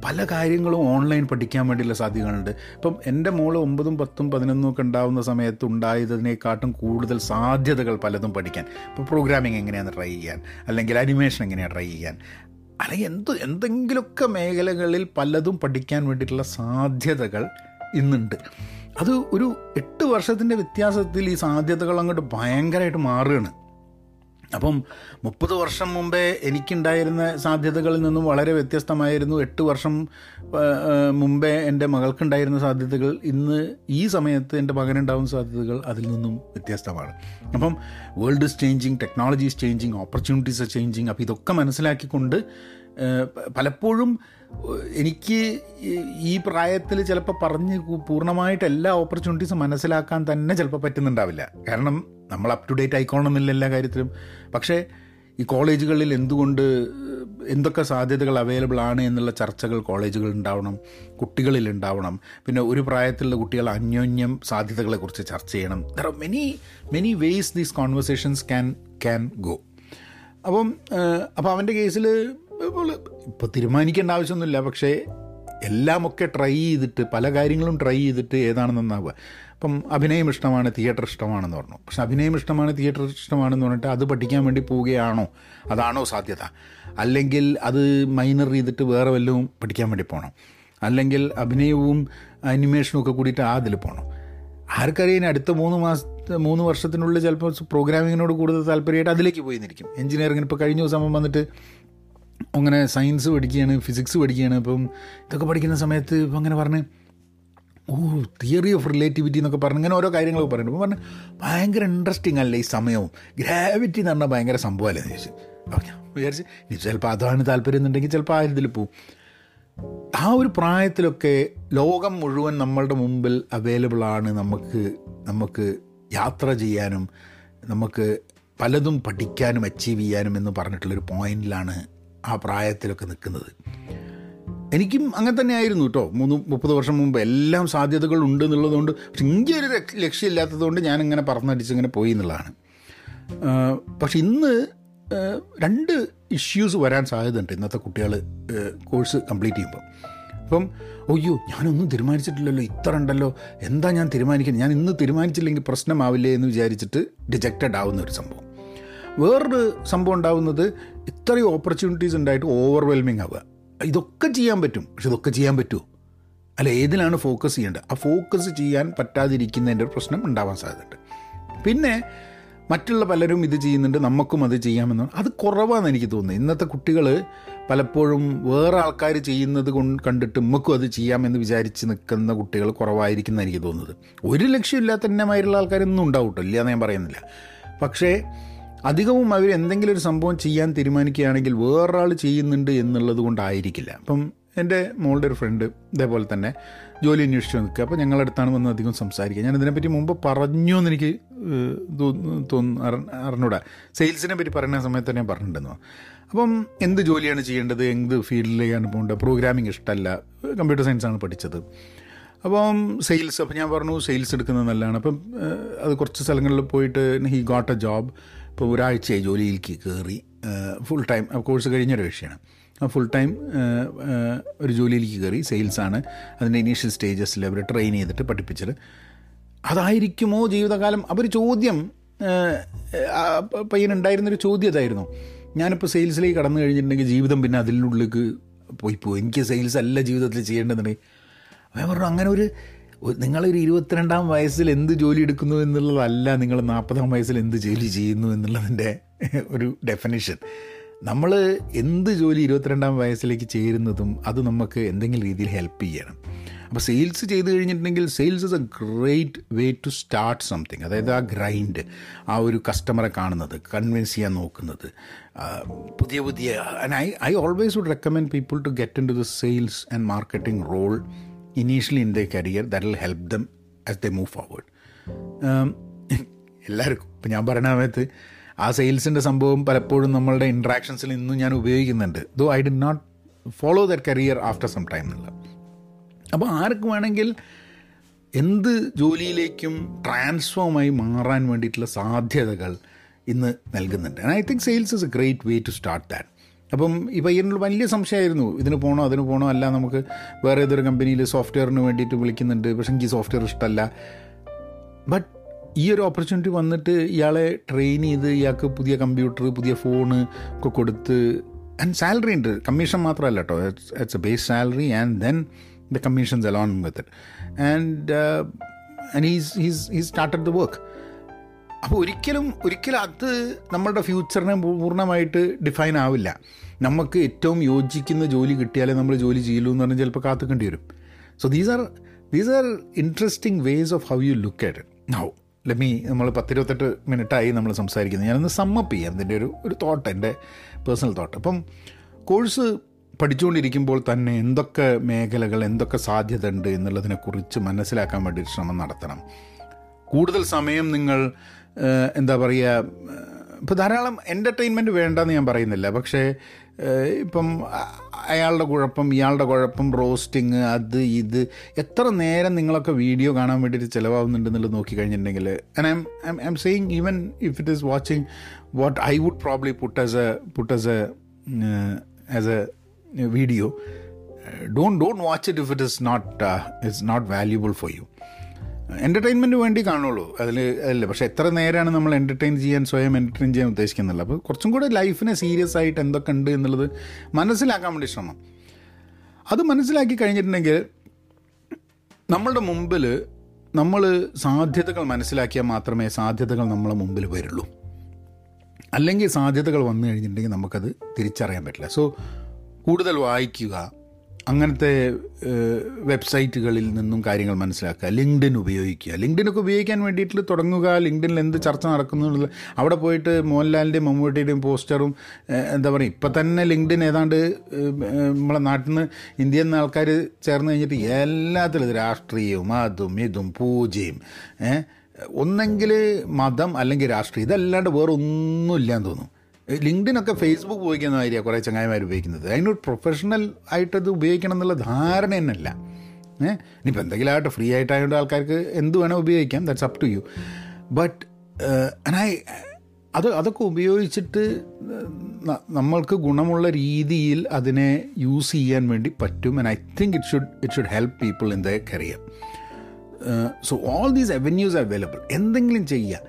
പല കാര്യങ്ങളും ഓൺലൈൻ പഠിക്കാൻ വേണ്ടിയുള്ള സാധ്യതകളുണ്ട്. ഇപ്പം എന്റെ മോൾ ഒമ്പതും പത്തും പതിനൊന്നും ഒക്കെ ഉണ്ടാവുന്ന സമയത്ത് ഉണ്ടായതിനേക്കാട്ടും കൂടുതൽ സാധ്യതകൾ പലതും പഠിക്കാൻ. ഇപ്പോൾ പ്രോഗ്രാമിംഗ് എങ്ങനെയാണ് ട്രൈ ചെയ്യാൻ? അല്ലെങ്കിൽ അനിമേഷൻ എങ്ങനെയാണ് ട്രൈ ചെയ്യാൻ? അല്ലെങ്കിൽ എന്ത് എന്തെങ്കിലുമൊക്കെ മേഖലകളിൽ പലതും പഠിക്കാൻ വേണ്ടിയിട്ടുള്ള സാധ്യതകൾ ഇന്നുണ്ട്. അത് ഒരു എട്ട് വർഷത്തിന്റെ വ്യത്യാസത്തിൽ ഈ സാധ്യതകൾ അങ്ങോട്ട് ഭയങ്കരമായിട്ട് മാറുകയാണ്. അപ്പം മുപ്പത് വർഷം മുമ്പേ എനിക്കുണ്ടായിരുന്ന സാധ്യതകളിൽ നിന്നും വളരെ വ്യത്യസ്തമായിരുന്നു. എട്ട് വർഷം മുമ്പേ എന്റെ മകൾക്കുണ്ടായിരുന്ന സാധ്യതകൾ ഇന്ന് ഈ സമയത്ത് എന്റെ മകനുണ്ടാവുന്ന സാധ്യതകൾ അതിൽ നിന്നും വ്യത്യസ്തമാണ്. അപ്പം world is changing technology is changing opportunities changing അപ്പോൾ ഇതൊക്കെ മനസ്സിലാക്കിക്കൊണ്ട് പലപ്പോഴും എനിക്ക് ഈ- പ്രായത്തിൽ ചിലപ്പോൾ പറഞ്ഞ് പൂർണമായിട്ട് എല്ലാ ഓപ്പർച്യൂണിറ്റീസും മനസ്സിലാക്കാൻ തന്നെ ചിലപ്പോൾ പറ്റുന്നുണ്ടാവില്ല. കാരണം നമ്മൾ അപ് ടു ഡേറ്റ് ആയിക്കോണമെന്നില്ല എല്ലാ കാര്യത്തിലും. പക്ഷേ ഈ കോളേജുകളിൽ എന്തുകൊണ്ട് എന്തൊക്കെ സാധ്യതകൾ അവൈലബിൾ ആണ് എന്നുള്ള ചർച്ചകൾ കോളേജുകളിൽ ഉണ്ടാവണം കുട്ടികളിൽ ഉണ്ടാവണം. പിന്നെ ഒരു പ്രായത്തിലുള്ള കുട്ടികൾ അന്യോന്യം സാധ്യതകളെക്കുറിച്ച് ചർച്ച ചെയ്യണം. There are many many ways these conversations can can go അപ്പം അപ്പോൾ അവന്റെ കേസിൽ ഇപ്പോൾ തീരുമാനിക്കേണ്ട ആവശ്യമൊന്നുമില്ല. പക്ഷേ എല്ലാമൊക്കെ ട്രൈ ചെയ്തിട്ട് പല കാര്യങ്ങളും ട്രൈ ചെയ്തിട്ട് ഏതാണ് നന്നാവുക. അപ്പം അഭിനയം ഇഷ്ടമാണ് തിയേറ്റർ ഇഷ്ടമാണെന്ന് പറഞ്ഞു. പക്ഷെ അഭിനയം ഇഷ്ടമാണ് തിയേറ്റർ ഇഷ്ടമാണെന്ന് പറഞ്ഞിട്ട് അത് പഠിക്കാൻ വേണ്ടി പോവുകയാണോ? അതാണോ സാധ്യത? അല്ലെങ്കിൽ അത് മൈനർ ചെയ്തിട്ട് വേറെ വല്ലതും പഠിക്കാൻ വേണ്ടി പോകണം അല്ലെങ്കിൽ അഭിനയവും അനിമേഷനും ഒക്കെ കൂടിയിട്ട് അതിൽ പോകണം ആർക്കറിയാൻ അടുത്ത മൂന്ന് മാസത്തെ മൂന്ന് വർഷത്തിനുള്ളിൽ ചിലപ്പോൾ പ്രോഗ്രാമിങ്ങിനോട് കൂടുതൽ താല്പര്യമായിട്ട് അതിലേക്ക് പോയി നിൽക്കും. എഞ്ചിനീയറിംഗിന് ഇപ്പോൾ കഴിഞ്ഞ ദിവസം വന്നിട്ട് അങ്ങനെ സയൻസ് പഠിക്കുകയാണ് ഫിസിക്സ് പഠിക്കുകയാണ്. അപ്പം ഇതൊക്കെ പഠിക്കുന്ന സമയത്ത് ഇപ്പം അങ്ങനെ പറഞ്ഞ് ഓ തിയറി ഓഫ് റിലേറ്റിവിറ്റി എന്നൊക്കെ പറഞ്ഞു ഇങ്ങനെ ഓരോ കാര്യങ്ങളൊക്കെ പറയുന്നു. അപ്പോൾ പറഞ്ഞ് ഭയങ്കര ഇൻട്രസ്റ്റിംഗ് അല്ലേ ഈ സമയവും? ഗ്രാവിറ്റി എന്ന് പറഞ്ഞാൽ ഭയങ്കര സംഭവമല്ലേ എന്ന് ചോദിച്ചു. അപ്പോൾ ഞാൻ വിചാരിച്ച് ഇനി ചിലപ്പോൾ അതാണ് താല്പര്യം എന്നുണ്ടെങ്കിൽ ചിലപ്പോൾ ആ ഇതിൽ പോവും. ആ ഒരു പ്രായത്തിലൊക്കെ ലോകം മുഴുവൻ നമ്മളുടെ മുമ്പിൽ അവൈലബിൾ ആണ് നമുക്ക് നമുക്ക് യാത്ര ചെയ്യാനും നമുക്ക് പലതും പഠിക്കാനും അച്ചീവ് ചെയ്യാനും എന്ന് പറഞ്ഞിട്ടുള്ളൊരു പോയിന്റിലാണ് ആ പ്രായത്തിലൊക്കെ നിൽക്കുന്നത്. എനിക്കും അങ്ങനെ തന്നെ ആയിരുന്നു കേട്ടോ. മൂന്ന് മുപ്പത് വർഷം മുമ്പ് എല്ലാം സാധ്യതകൾ ഉണ്ട് എന്നുള്ളതുകൊണ്ട് പക്ഷെ ഇന്ത്യ ഒരു ലക്ഷ്യ- ലക്ഷ്യമില്ലാത്തതുകൊണ്ട് ഞാനിങ്ങനെ പറന്നടിച്ച് ഇങ്ങനെ പോയി എന്നുള്ളതാണ്. പക്ഷെ ഇന്ന് രണ്ട് ഇഷ്യൂസ് വരാൻ സാധ്യതയുണ്ട് ഇന്നത്തെ കുട്ടികൾ കോഴ്സ് കംപ്ലീറ്റ് ചെയ്യുമ്പോൾ. അപ്പം ഒയ്യോ ഞാനൊന്നും തീരുമാനിച്ചിട്ടില്ലല്ലോ ഇത്ര ഉണ്ടല്ലോ എന്താ ഞാൻ തീരുമാനിക്കുന്നത്? ഞാൻ ഇന്ന് തീരുമാനിച്ചില്ലെങ്കിൽ പ്രശ്നമാവില്ലേ? എന്ന് വിചാരിച്ചിട്ട് ഡിജക്റ്റഡ് ആവുന്ന ഒരു സംഭവം. വേറൊരു സംഭവം ഉണ്ടാവുന്നത് ഇത്രയും ഓപ്പർച്യൂണിറ്റീസ് ഉണ്ടായിട്ട് ഓവർവെൽമിങ് ആവുക. ഇതൊക്കെ ചെയ്യാൻ പറ്റും. പക്ഷെ ഇതൊക്കെ ചെയ്യാൻ പറ്റുമോ അല്ല ഏതിലാണ് ഫോക്കസ് ചെയ്യേണ്ടത്? ആ ഫോക്കസ് ചെയ്യാൻ പറ്റാതിരിക്കുന്നതിന്റെ ഒരു പ്രശ്നം ഉണ്ടാവാൻ സാധ്യതയുണ്ട്. പിന്നെ മറ്റുള്ള പലരും ഇത് ചെയ്യുന്നുണ്ട് നമുക്കും അത് ചെയ്യാമെന്ന് അത് കുറവാണെന്ന് എനിക്ക് തോന്നുന്നത് ഇന്നത്തെ കുട്ടികൾ പലപ്പോഴും വേറെ ആൾക്കാർ ചെയ്യുന്നത് കൊണ്ട് കണ്ടിട്ട് നമുക്കും അത് ചെയ്യാമെന്ന് വിചാരിച്ച് നിൽക്കുന്ന കുട്ടികൾ കുറവായിരിക്കും എനിക്ക് തോന്നുന്നത്. ഒരു ലക്ഷ്യമില്ലാത്ത എന്നമായിട്ടുള്ള ആൾക്കാരൊന്നും ഉണ്ടാവും കേട്ടോ ഇല്ല എന്ന് ഞാൻ പറയുന്നില്ല. പക്ഷേ അധികവും അവർ എന്തെങ്കിലും ഒരു സംഭവം ചെയ്യാൻ തീരുമാനിക്കുകയാണെങ്കിൽ വേറൊരാൾ ചെയ്യുന്നുണ്ട് എന്നുള്ളത് കൊണ്ടായിരിക്കില്ല. അപ്പം എന്റെ മോളുടെ ഒരു ഫ്രണ്ട് ഇതേപോലെ തന്നെ ജോലി അന്വേഷിച്ച് നിൽക്കുക അപ്പോൾ ഞങ്ങളുടെ അടുത്താണ് വന്ന് അധികം സംസാരിക്കുക. ഞാൻ ഇതിനെപ്പറ്റി മുമ്പ് പറഞ്ഞു എന്ന് എനിക്ക് തോന്നുന്നു തോന്നു- തോന്നു അറി- അറിഞ്ഞൂടാ. സെയിൽസിനെ പറ്റി പറയുന്ന സമയത്ത് തന്നെ പറഞ്ഞിട്ടുണ്ടെന്നോ അപ്പം എന്ത് ജോലിയാണ് ചെയ്യേണ്ടത്? എന്ത് ഫീൽഡിലേക്കാണ് പോകേണ്ടത്? പ്രോഗ്രാമിംഗ് ഇഷ്ടമല്ല കമ്പ്യൂട്ടർ സയൻസാണ് പഠിച്ചത്. അപ്പം സെയിൽസ് അപ്പം ഞാൻ പറഞ്ഞു സെയിൽസ് എടുക്കുന്നത് നല്ലതാണ്. അപ്പം അത് കുറച്ച് സ്ഥലങ്ങളിൽ പോയിട്ട് ഹി ഗോട്ട് എ ജോബ്. ഇപ്പോൾ ഒരാഴ്ചയായി ജോലിയിലേക്ക് കയറി ഫുൾ ടൈം കോഴ്സ് കഴിഞ്ഞൊരു വിഷയമാണ്. ആ ഫുൾ ടൈം ഒരു ജോലിയിലേക്ക് കയറി സെയിൽസാണ് അതിന്റെ ഇനീഷ്യൽ സ്റ്റേജസിൽ അവർ ട്രെയിൻ ചെയ്തിട്ട് പഠിപ്പിച്ചത്. അതായിരിക്കുമോ ജീവിതകാലം? ഒരു ചോദ്യം പയ്യനുണ്ടായിരുന്നൊരു ചോദ്യം അതായിരുന്നു. ഞാനിപ്പോൾ സെയിൽസിലേക്ക് കടന്നു കഴിഞ്ഞിട്ടുണ്ടെങ്കിൽ ജീവിതം പിന്നെ അതിനുള്ളിലേക്ക് പോയി പോകും എനിക്ക് സെയിൽസ് അല്ല ജീവിതത്തിൽ ചെയ്യേണ്ടതുണ്ടെങ്കിൽ അവൻ പറഞ്ഞു അങ്ങനെ ഒരു- നിങ്ങളൊരു ഇരുപത്തിരണ്ടാം വയസ്സിൽ എന്ത് ജോലി എടുക്കുന്നു എന്നുള്ളതല്ല നിങ്ങൾ നാൽപ്പതാം വയസ്സിൽ എന്ത് ജോലി ചെയ്യുന്നു എന്നുള്ളതിന്റെ ഒരു ഡെഫിനേഷൻ നമ്മൾ എന്ത് ജോലി ഇരുപത്തിരണ്ടാം വയസ്സിലേക്ക് ചേരുന്നതും അത് നമുക്ക് എന്തെങ്കിലും രീതിയിൽ ഹെൽപ്പ് ചെയ്യണം. അപ്പോൾ സെയിൽസ് ചെയ്ത് കഴിഞ്ഞിട്ടുണ്ടെങ്കിൽ sales is a great way to start something അതായത് ആ ഗ്രൈൻഡ് ആ ഒരു കസ്റ്റമറെ കാണുന്നത് കൺവിൻസ് ചെയ്യാൻ നോക്കുന്നത്. പുതിയ പുതിയ I I always would recommend people to get in to the sales and marketing role initially in the career that will help them as they move forward എല്ലാവർക്കും ഇപ്പം ഞാൻ പറയുന്ന സമയത്ത് ആ സെയിൽസിന്റെ സംഭവം പലപ്പോഴും നമ്മളുടെ ഇൻട്രാക്ഷൻസിൽ ഇന്നും ഞാൻ ഉപയോഗിക്കുന്നുണ്ട്. Though I did not follow that career after some time എന്നുള്ള അപ്പോൾ ആർക്ക് വേണമെങ്കിൽ എന്ത് ജോലിയിലേക്കും ട്രാൻസ്ഫോമായി മാറാൻ വേണ്ടിയിട്ടുള്ള സാധ്യതകൾ ഇന്ന് നൽകുന്നുണ്ട്. I think sales is a great way to start that അപ്പം ഈ പയ്യനോട് വലിയ സംശയമായിരുന്നു ഇതിന് പോകണോ അതിന് പോകണോ അല്ല നമുക്ക് വേറെ ഏതൊരു കമ്പനിയിൽ സോഫ്റ്റ്വെയറിന് വേണ്ടിയിട്ട് വിളിക്കുന്നുണ്ട്. പക്ഷെ എനിക്ക് സോഫ്റ്റ്വെയർ ഇഷ്ടമല്ല. ബട്ട് ഈ ഒരു ഓപ്പർച്യൂണിറ്റി വന്നിട്ട് ഇയാളെ ട്രെയിൻ ചെയ്ത് ഇയാൾക്ക് പുതിയ കമ്പ്യൂട്ടർ പുതിയ ഫോണ് ഒക്കെ കൊടുത്ത് ആൻഡ് സാലറി ഉണ്ട്. കമ്മീഷൻ മാത്രമല്ല കേട്ടോ it's a base salary and then the commissions along with it and and he's he's he's started the work അപ്പോൾ ഒരിക്കലും ഒരിക്കലും അത് നമ്മളുടെ ഫ്യൂച്ചറിനെ പൂർണമായിട്ട് ഡിഫൈൻ ആവില്ല. നമുക്ക് ഏറ്റവും യോജിക്കുന്ന ജോലി കിട്ടിയാലേ നമ്മൾ ജോലി ചെയ്യുള്ളൂ എന്ന് പറഞ്ഞാൽ ചിലപ്പോൾ കാത്തുക്കേണ്ടി വരും. So these are these are interesting ways of how you look at now Lami നമ്മൾ പത്തിരുപത്തെട്ട് മിനിറ്റായി നമ്മൾ സംസാരിക്കുന്നത് ഞാനൊന്ന് സമ്മപ്പ് ചെയ്യാം. ഇതിന്റെ ഒരു ഒരു തോട്ട് എന്റെ പേഴ്സണൽ തോട്ട് അപ്പം കോഴ്സ് പഠിച്ചുകൊണ്ടിരിക്കുമ്പോൾ തന്നെ എന്തൊക്കെ മേഖലകൾ എന്തൊക്കെ സാധ്യത ഉണ്ട് എന്നുള്ളതിനെക്കുറിച്ച് മനസ്സിലാക്കാൻ വേണ്ടി ശ്രമം നടത്തണം. കൂടുതൽ സമയം നിങ്ങൾ എന്താ പറയുക ഇപ്പോൾ ധാരാളം എന്റർടൈൻമെന്റ് വേണ്ടെന്ന് ഞാൻ പറയുന്നില്ല. പക്ഷേ ഇപ്പം അയാളുടെ കുഴപ്പം ഇയാളുടെ കുഴപ്പം റോസ്റ്റിങ് അത് ഇത് എത്ര നേരം നിങ്ങളൊക്കെ വീഡിയോ കാണാൻ വേണ്ടിയിട്ട് ചിലവാകുന്നുണ്ടെന്നുള്ളത് നോക്കിക്കഴിഞ്ഞിട്ടുണ്ടെങ്കിൽ I I'm I am saying even if it is watching what I would probably put as a put as a as a video don't don't watch it if it is not it's not valuable for you entertainment വേണ്ടി കാണുള്ളൂ. അതിൽ അല്ല പക്ഷേ എത്ര നേരമാണ് നമ്മൾ entertain ചെയ്യാൻ സ്വയം entertain ചെയ്യാൻ ഉദ്ദേശിക്കുന്നില്ല അപ്പോൾ കുറച്ചും കൂടെ ലൈഫിനെ സീരിയസ് ആയിട്ട് എന്തൊക്കെ ഉണ്ട് എന്നുള്ളത് മനസ്സിലാക്കാൻ വേണ്ടി ശ്രമം. അത് മനസ്സിലാക്കി കഴിഞ്ഞിട്ടുണ്ടെങ്കിൽ നമ്മളുടെ മുമ്പിൽ നമ്മൾ സാധ്യതകൾ മനസ്സിലാക്കിയാൽ മാത്രമേ സാധ്യതകൾ നമ്മളെ മുമ്പിൽ വരുള്ളൂ. അല്ലെങ്കിൽ സാധ്യതകൾ വന്നു കഴിഞ്ഞിട്ടുണ്ടെങ്കിൽ നമുക്കത് തിരിച്ചറിയാൻ പറ്റില്ല. സോ കൂടുതൽ വായിക്കുക അങ്ങനത്തെ വെബ്സൈറ്റുകളിൽ നിന്നും കാര്യങ്ങൾ മനസ്സിലാക്കുക ലിങ്ക്ഡിൻ ഉപയോഗിക്കുക. ലിങ്ക്ഡിനൊക്കെ ഉപയോഗിക്കാൻ വേണ്ടിയിട്ട് തുടങ്ങുക ലിങ്ക്ഡിനിൽ എന്ത് ചർച്ച നടക്കുന്നു അവിടെ പോയിട്ട് മോഹൻലാലിന്റെയും മമ്മൂട്ടിയുടെയും പോസ്റ്ററും എന്താ പറയുക ഇപ്പം തന്നെ ലിങ്ക്ഡിൻ ഏതാണ്ട് നമ്മളെ നാട്ടിൽ നിന്ന് ഇന്ത്യയിൽ നിന്ന് ആൾക്കാർ ചേർന്ന് കഴിഞ്ഞിട്ട് എല്ലാത്തിലും രാഷ്ട്രീയവും അതും ഇതും പൂജയും. ഒന്നെങ്കിൽ മതം അല്ലെങ്കിൽ രാഷ്ട്രീയം ഇതല്ലാണ്ട് വേറെ ഒന്നുമില്ല എന്ന് തോന്നുന്നു. ലിങ്ക്ഡിനൊക്കെ ഫേസ്ബുക്ക് ഉപയോഗിക്കുന്ന മാതിരിയാണ് കുറേ ചങ്ങായിമാർ ഉപയോഗിക്കുന്നത്. അതിനൊരു പ്രൊഫഷണൽ ആയിട്ടത് ഉപയോഗിക്കണം എന്നുള്ള ധാരണ തന്നെയല്ല. ഏഹ് ഇനിയിപ്പോൾ എന്തെങ്കിലും ആയിട്ട് ഫ്രീ ആയിട്ടായതുകൊണ്ട് ആൾക്കാർക്ക് എന്ത് വേണേൽ ഉപയോഗിക്കാം. That's up to you but I അത് അതൊക്കെ ഉപയോഗിച്ചിട്ട് നമ്മൾക്ക് ഗുണമുള്ള രീതിയിൽ അതിനെ യൂസ് ചെയ്യാൻ വേണ്ടി പറ്റും. And I think it should it should help people in the career so all these avenues available എന്തെങ്കിലും ചെയ്യുക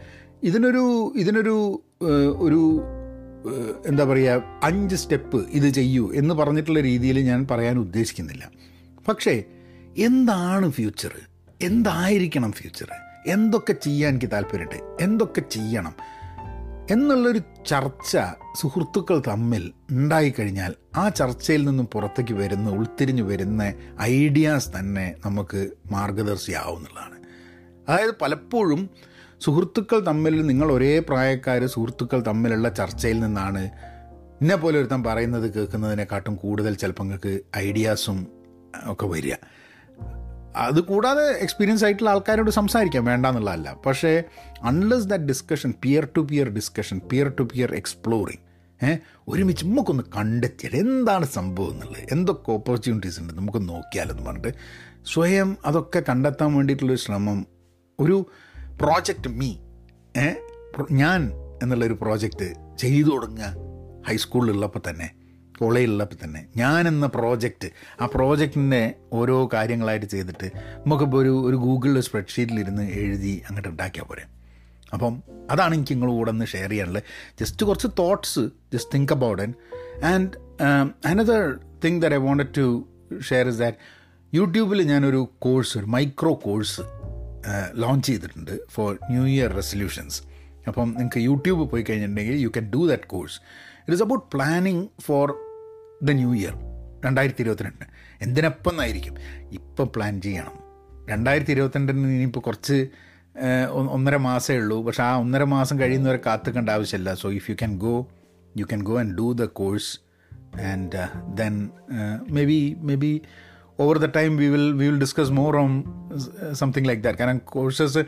ഇതിനൊരു ഇതിനൊരു ഒരു എന്താ പറയുക അഞ്ച് സ്റ്റെപ്പ് ഇത് ചെയ്യൂ എന്ന് പറഞ്ഞിട്ടുള്ള രീതിയിൽ ഞാൻ പറയാൻ ഉദ്ദേശിക്കുന്നില്ല. പക്ഷേ എന്താണ് ഫ്യൂച്ചർ എന്തായിരിക്കണം ഫ്യൂച്ചർ എന്തൊക്കെ ചെയ്യാൻ എനിക്ക് താല്പര്യമുണ്ട്? എന്തൊക്കെ ചെയ്യണം? എന്നുള്ളൊരു ചർച്ച സുഹൃത്തുക്കൾ തമ്മിൽ ഉണ്ടായിക്കഴിഞ്ഞാൽ ആ ചർച്ചയിൽ നിന്നും പുറത്തേക്ക് വരുന്ന ഉൾത്തിരിഞ്ഞു വരുന്ന ഐഡിയാസ് തന്നെ നമുക്ക് മാർഗദർശിയാവുന്നതാണ് അതായത് പലപ്പോഴും സുഹൃത്തുക്കൾ തമ്മിൽ നിങ്ങൾ ഒരേ പ്രായക്കാർ സുഹൃത്തുക്കൾ തമ്മിലുള്ള ചർച്ചയിൽ നിന്നാണ് എന്നെ പോലെ ഒരുത്തൻ പറയുന്നത് കേൾക്കുന്നതിനെക്കാട്ടും കൂടുതൽ ചിലപ്പോൾ നിങ്ങൾക്ക് ഐഡിയാസും ഒക്കെ വരിക. അത് കൂടാതെ എക്സ്പീരിയൻസ് ആയിട്ടുള്ള ആൾക്കാരോട് സംസാരിക്കാം വേണ്ട എന്നുള്ളതല്ല പക്ഷേ unless that discussion peer to peer discussion peer to peer exploring ഏഹ് ഒരുമിച്ച് നമുക്കൊന്ന് കണ്ടെത്തിയത് എന്താണ് സംഭവം എന്നുള്ളത് എന്തൊക്കെ ഓപ്പർച്യൂണിറ്റീസ് ഉണ്ട് നമുക്ക് നോക്കിയാലെന്ന് പറഞ്ഞിട്ട് സ്വയം അതൊക്കെ കണ്ടെത്താൻ വേണ്ടിയിട്ടുള്ളൊരു ശ്രമം ഒരു പ്രോജക്റ്റ് മീ ഞാൻ എന്നുള്ളൊരു പ്രോജക്റ്റ് ചെയ്തു തുടങ്ങുക ഹൈസ്കൂളിലുള്ളപ്പോൾ തന്നെ കോളേജിലുള്ളപ്പോൾ തന്നെ. ഞാൻ എന്ന പ്രോജക്റ്റ് ആ പ്രോജക്റ്റിന്റെ ഓരോ കാര്യങ്ങളായിട്ട് ചെയ്തിട്ട് നമുക്കിപ്പോൾ ഒരു ഒരു ഗൂഗിളിൽ സ്പ്രെഡ്ഷീറ്റിലിരുന്ന് എഴുതി അങ്ങോട്ട് ഉണ്ടാക്കിയാൽ പോരെ. അപ്പം അതാണ് എനിക്ക് നിങ്ങൾ കൂടെ ഒന്ന് ഷെയർ ചെയ്യാനുള്ളത്. ജസ്റ്റ് കുറച്ച് thoughts just think about in and another thing there I wanted to share is that യൂട്യൂബിൽ ഞാനൊരു കോഴ്സ് ഒരു മൈക്രോ കോഴ്സ് ലോഞ്ച് ചെയ്തിട്ടുണ്ട് ഫോർ ന്യൂ ഇയർ റെസൊല്യൂഷൻസ് അപ്പം നിങ്ങൾക്ക് യൂട്യൂബ് പോയി കഴിഞ്ഞിട്ടുണ്ടെങ്കിൽ you can do that course it is about planning for the new year രണ്ടായിരത്തി ഇരുപത്തിരണ്ട് എന്തിനപ്പം എന്നായിരിക്കും ഇപ്പം പ്ലാൻ ചെയ്യണം. രണ്ടായിരത്തി ഇരുപത്തിരണ്ടിന് ഇനിയിപ്പോൾ കുറച്ച് ഒന്നര മാസമേ ഉള്ളൂ. പക്ഷെ ആ ഒന്നര മാസം കഴിയുന്നവരെ കാത്തുക്കേണ്ട ആവശ്യമില്ല. So if you can go you can go and do the course and then maybe maybe over the time we will we will discuss more on something like that കാരണം കോഴ്സസ്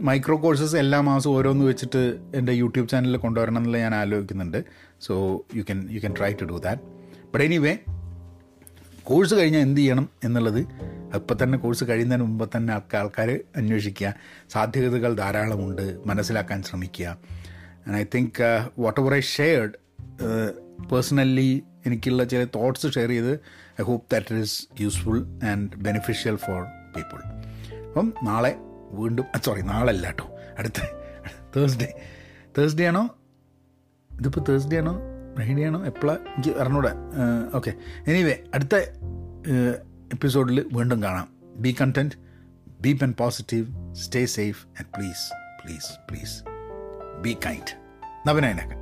മൈക്രോ കോഴ്സസ് എല്ലാ മാസവും ഓരോന്ന് വെച്ചിട്ട് എന്റെ YouTube ചാനലിൽ കൊണ്ടുവരണം എന്നുള്ള ഞാൻ ആലോചിക്കുന്നുണ്ട്. So you can you can try to do that but anyway course കഴിഞ്ഞാൽ എന്ത് ചെയ്യണം എന്നുള്ളത് ഇപ്പം തന്നെ കോഴ്സ് കഴിയുന്നതിന് മുമ്പ് തന്നെ ആൾക്കാർ അന്വേഷിക്കുക. സാധ്യതകൾ ധാരാളമുണ്ട്. മനസ്സിലാക്കാൻ ശ്രമിക്കുക. And I think whatever I shared personally എനിക്കുള്ള ചില തോട്ട്സ് ഷെയർ ചെയ്ത് I hope that it is useful and beneficial for people അപ്പം നാളെ വീണ്ടും സോറി നാളെ അല്ല കേട്ടോ അടുത്ത തേഴ്സ്ഡേ തേഴ്സ്ഡേ ആണോ? ഇതിപ്പോൾ തേഴ്സ്ഡേ ആണോ? ഫ്രൈഡേ ആണോ? എപ്പോഴാണ് എനിക്ക് അറിഞ്ഞൂടെ. ഓക്കെ എനിവേ അടുത്ത എപ്പിസോഡിൽ വീണ്ടും കാണാം. Be content be pen positive stay safe and please please please be kind നവനായനൊക്കെ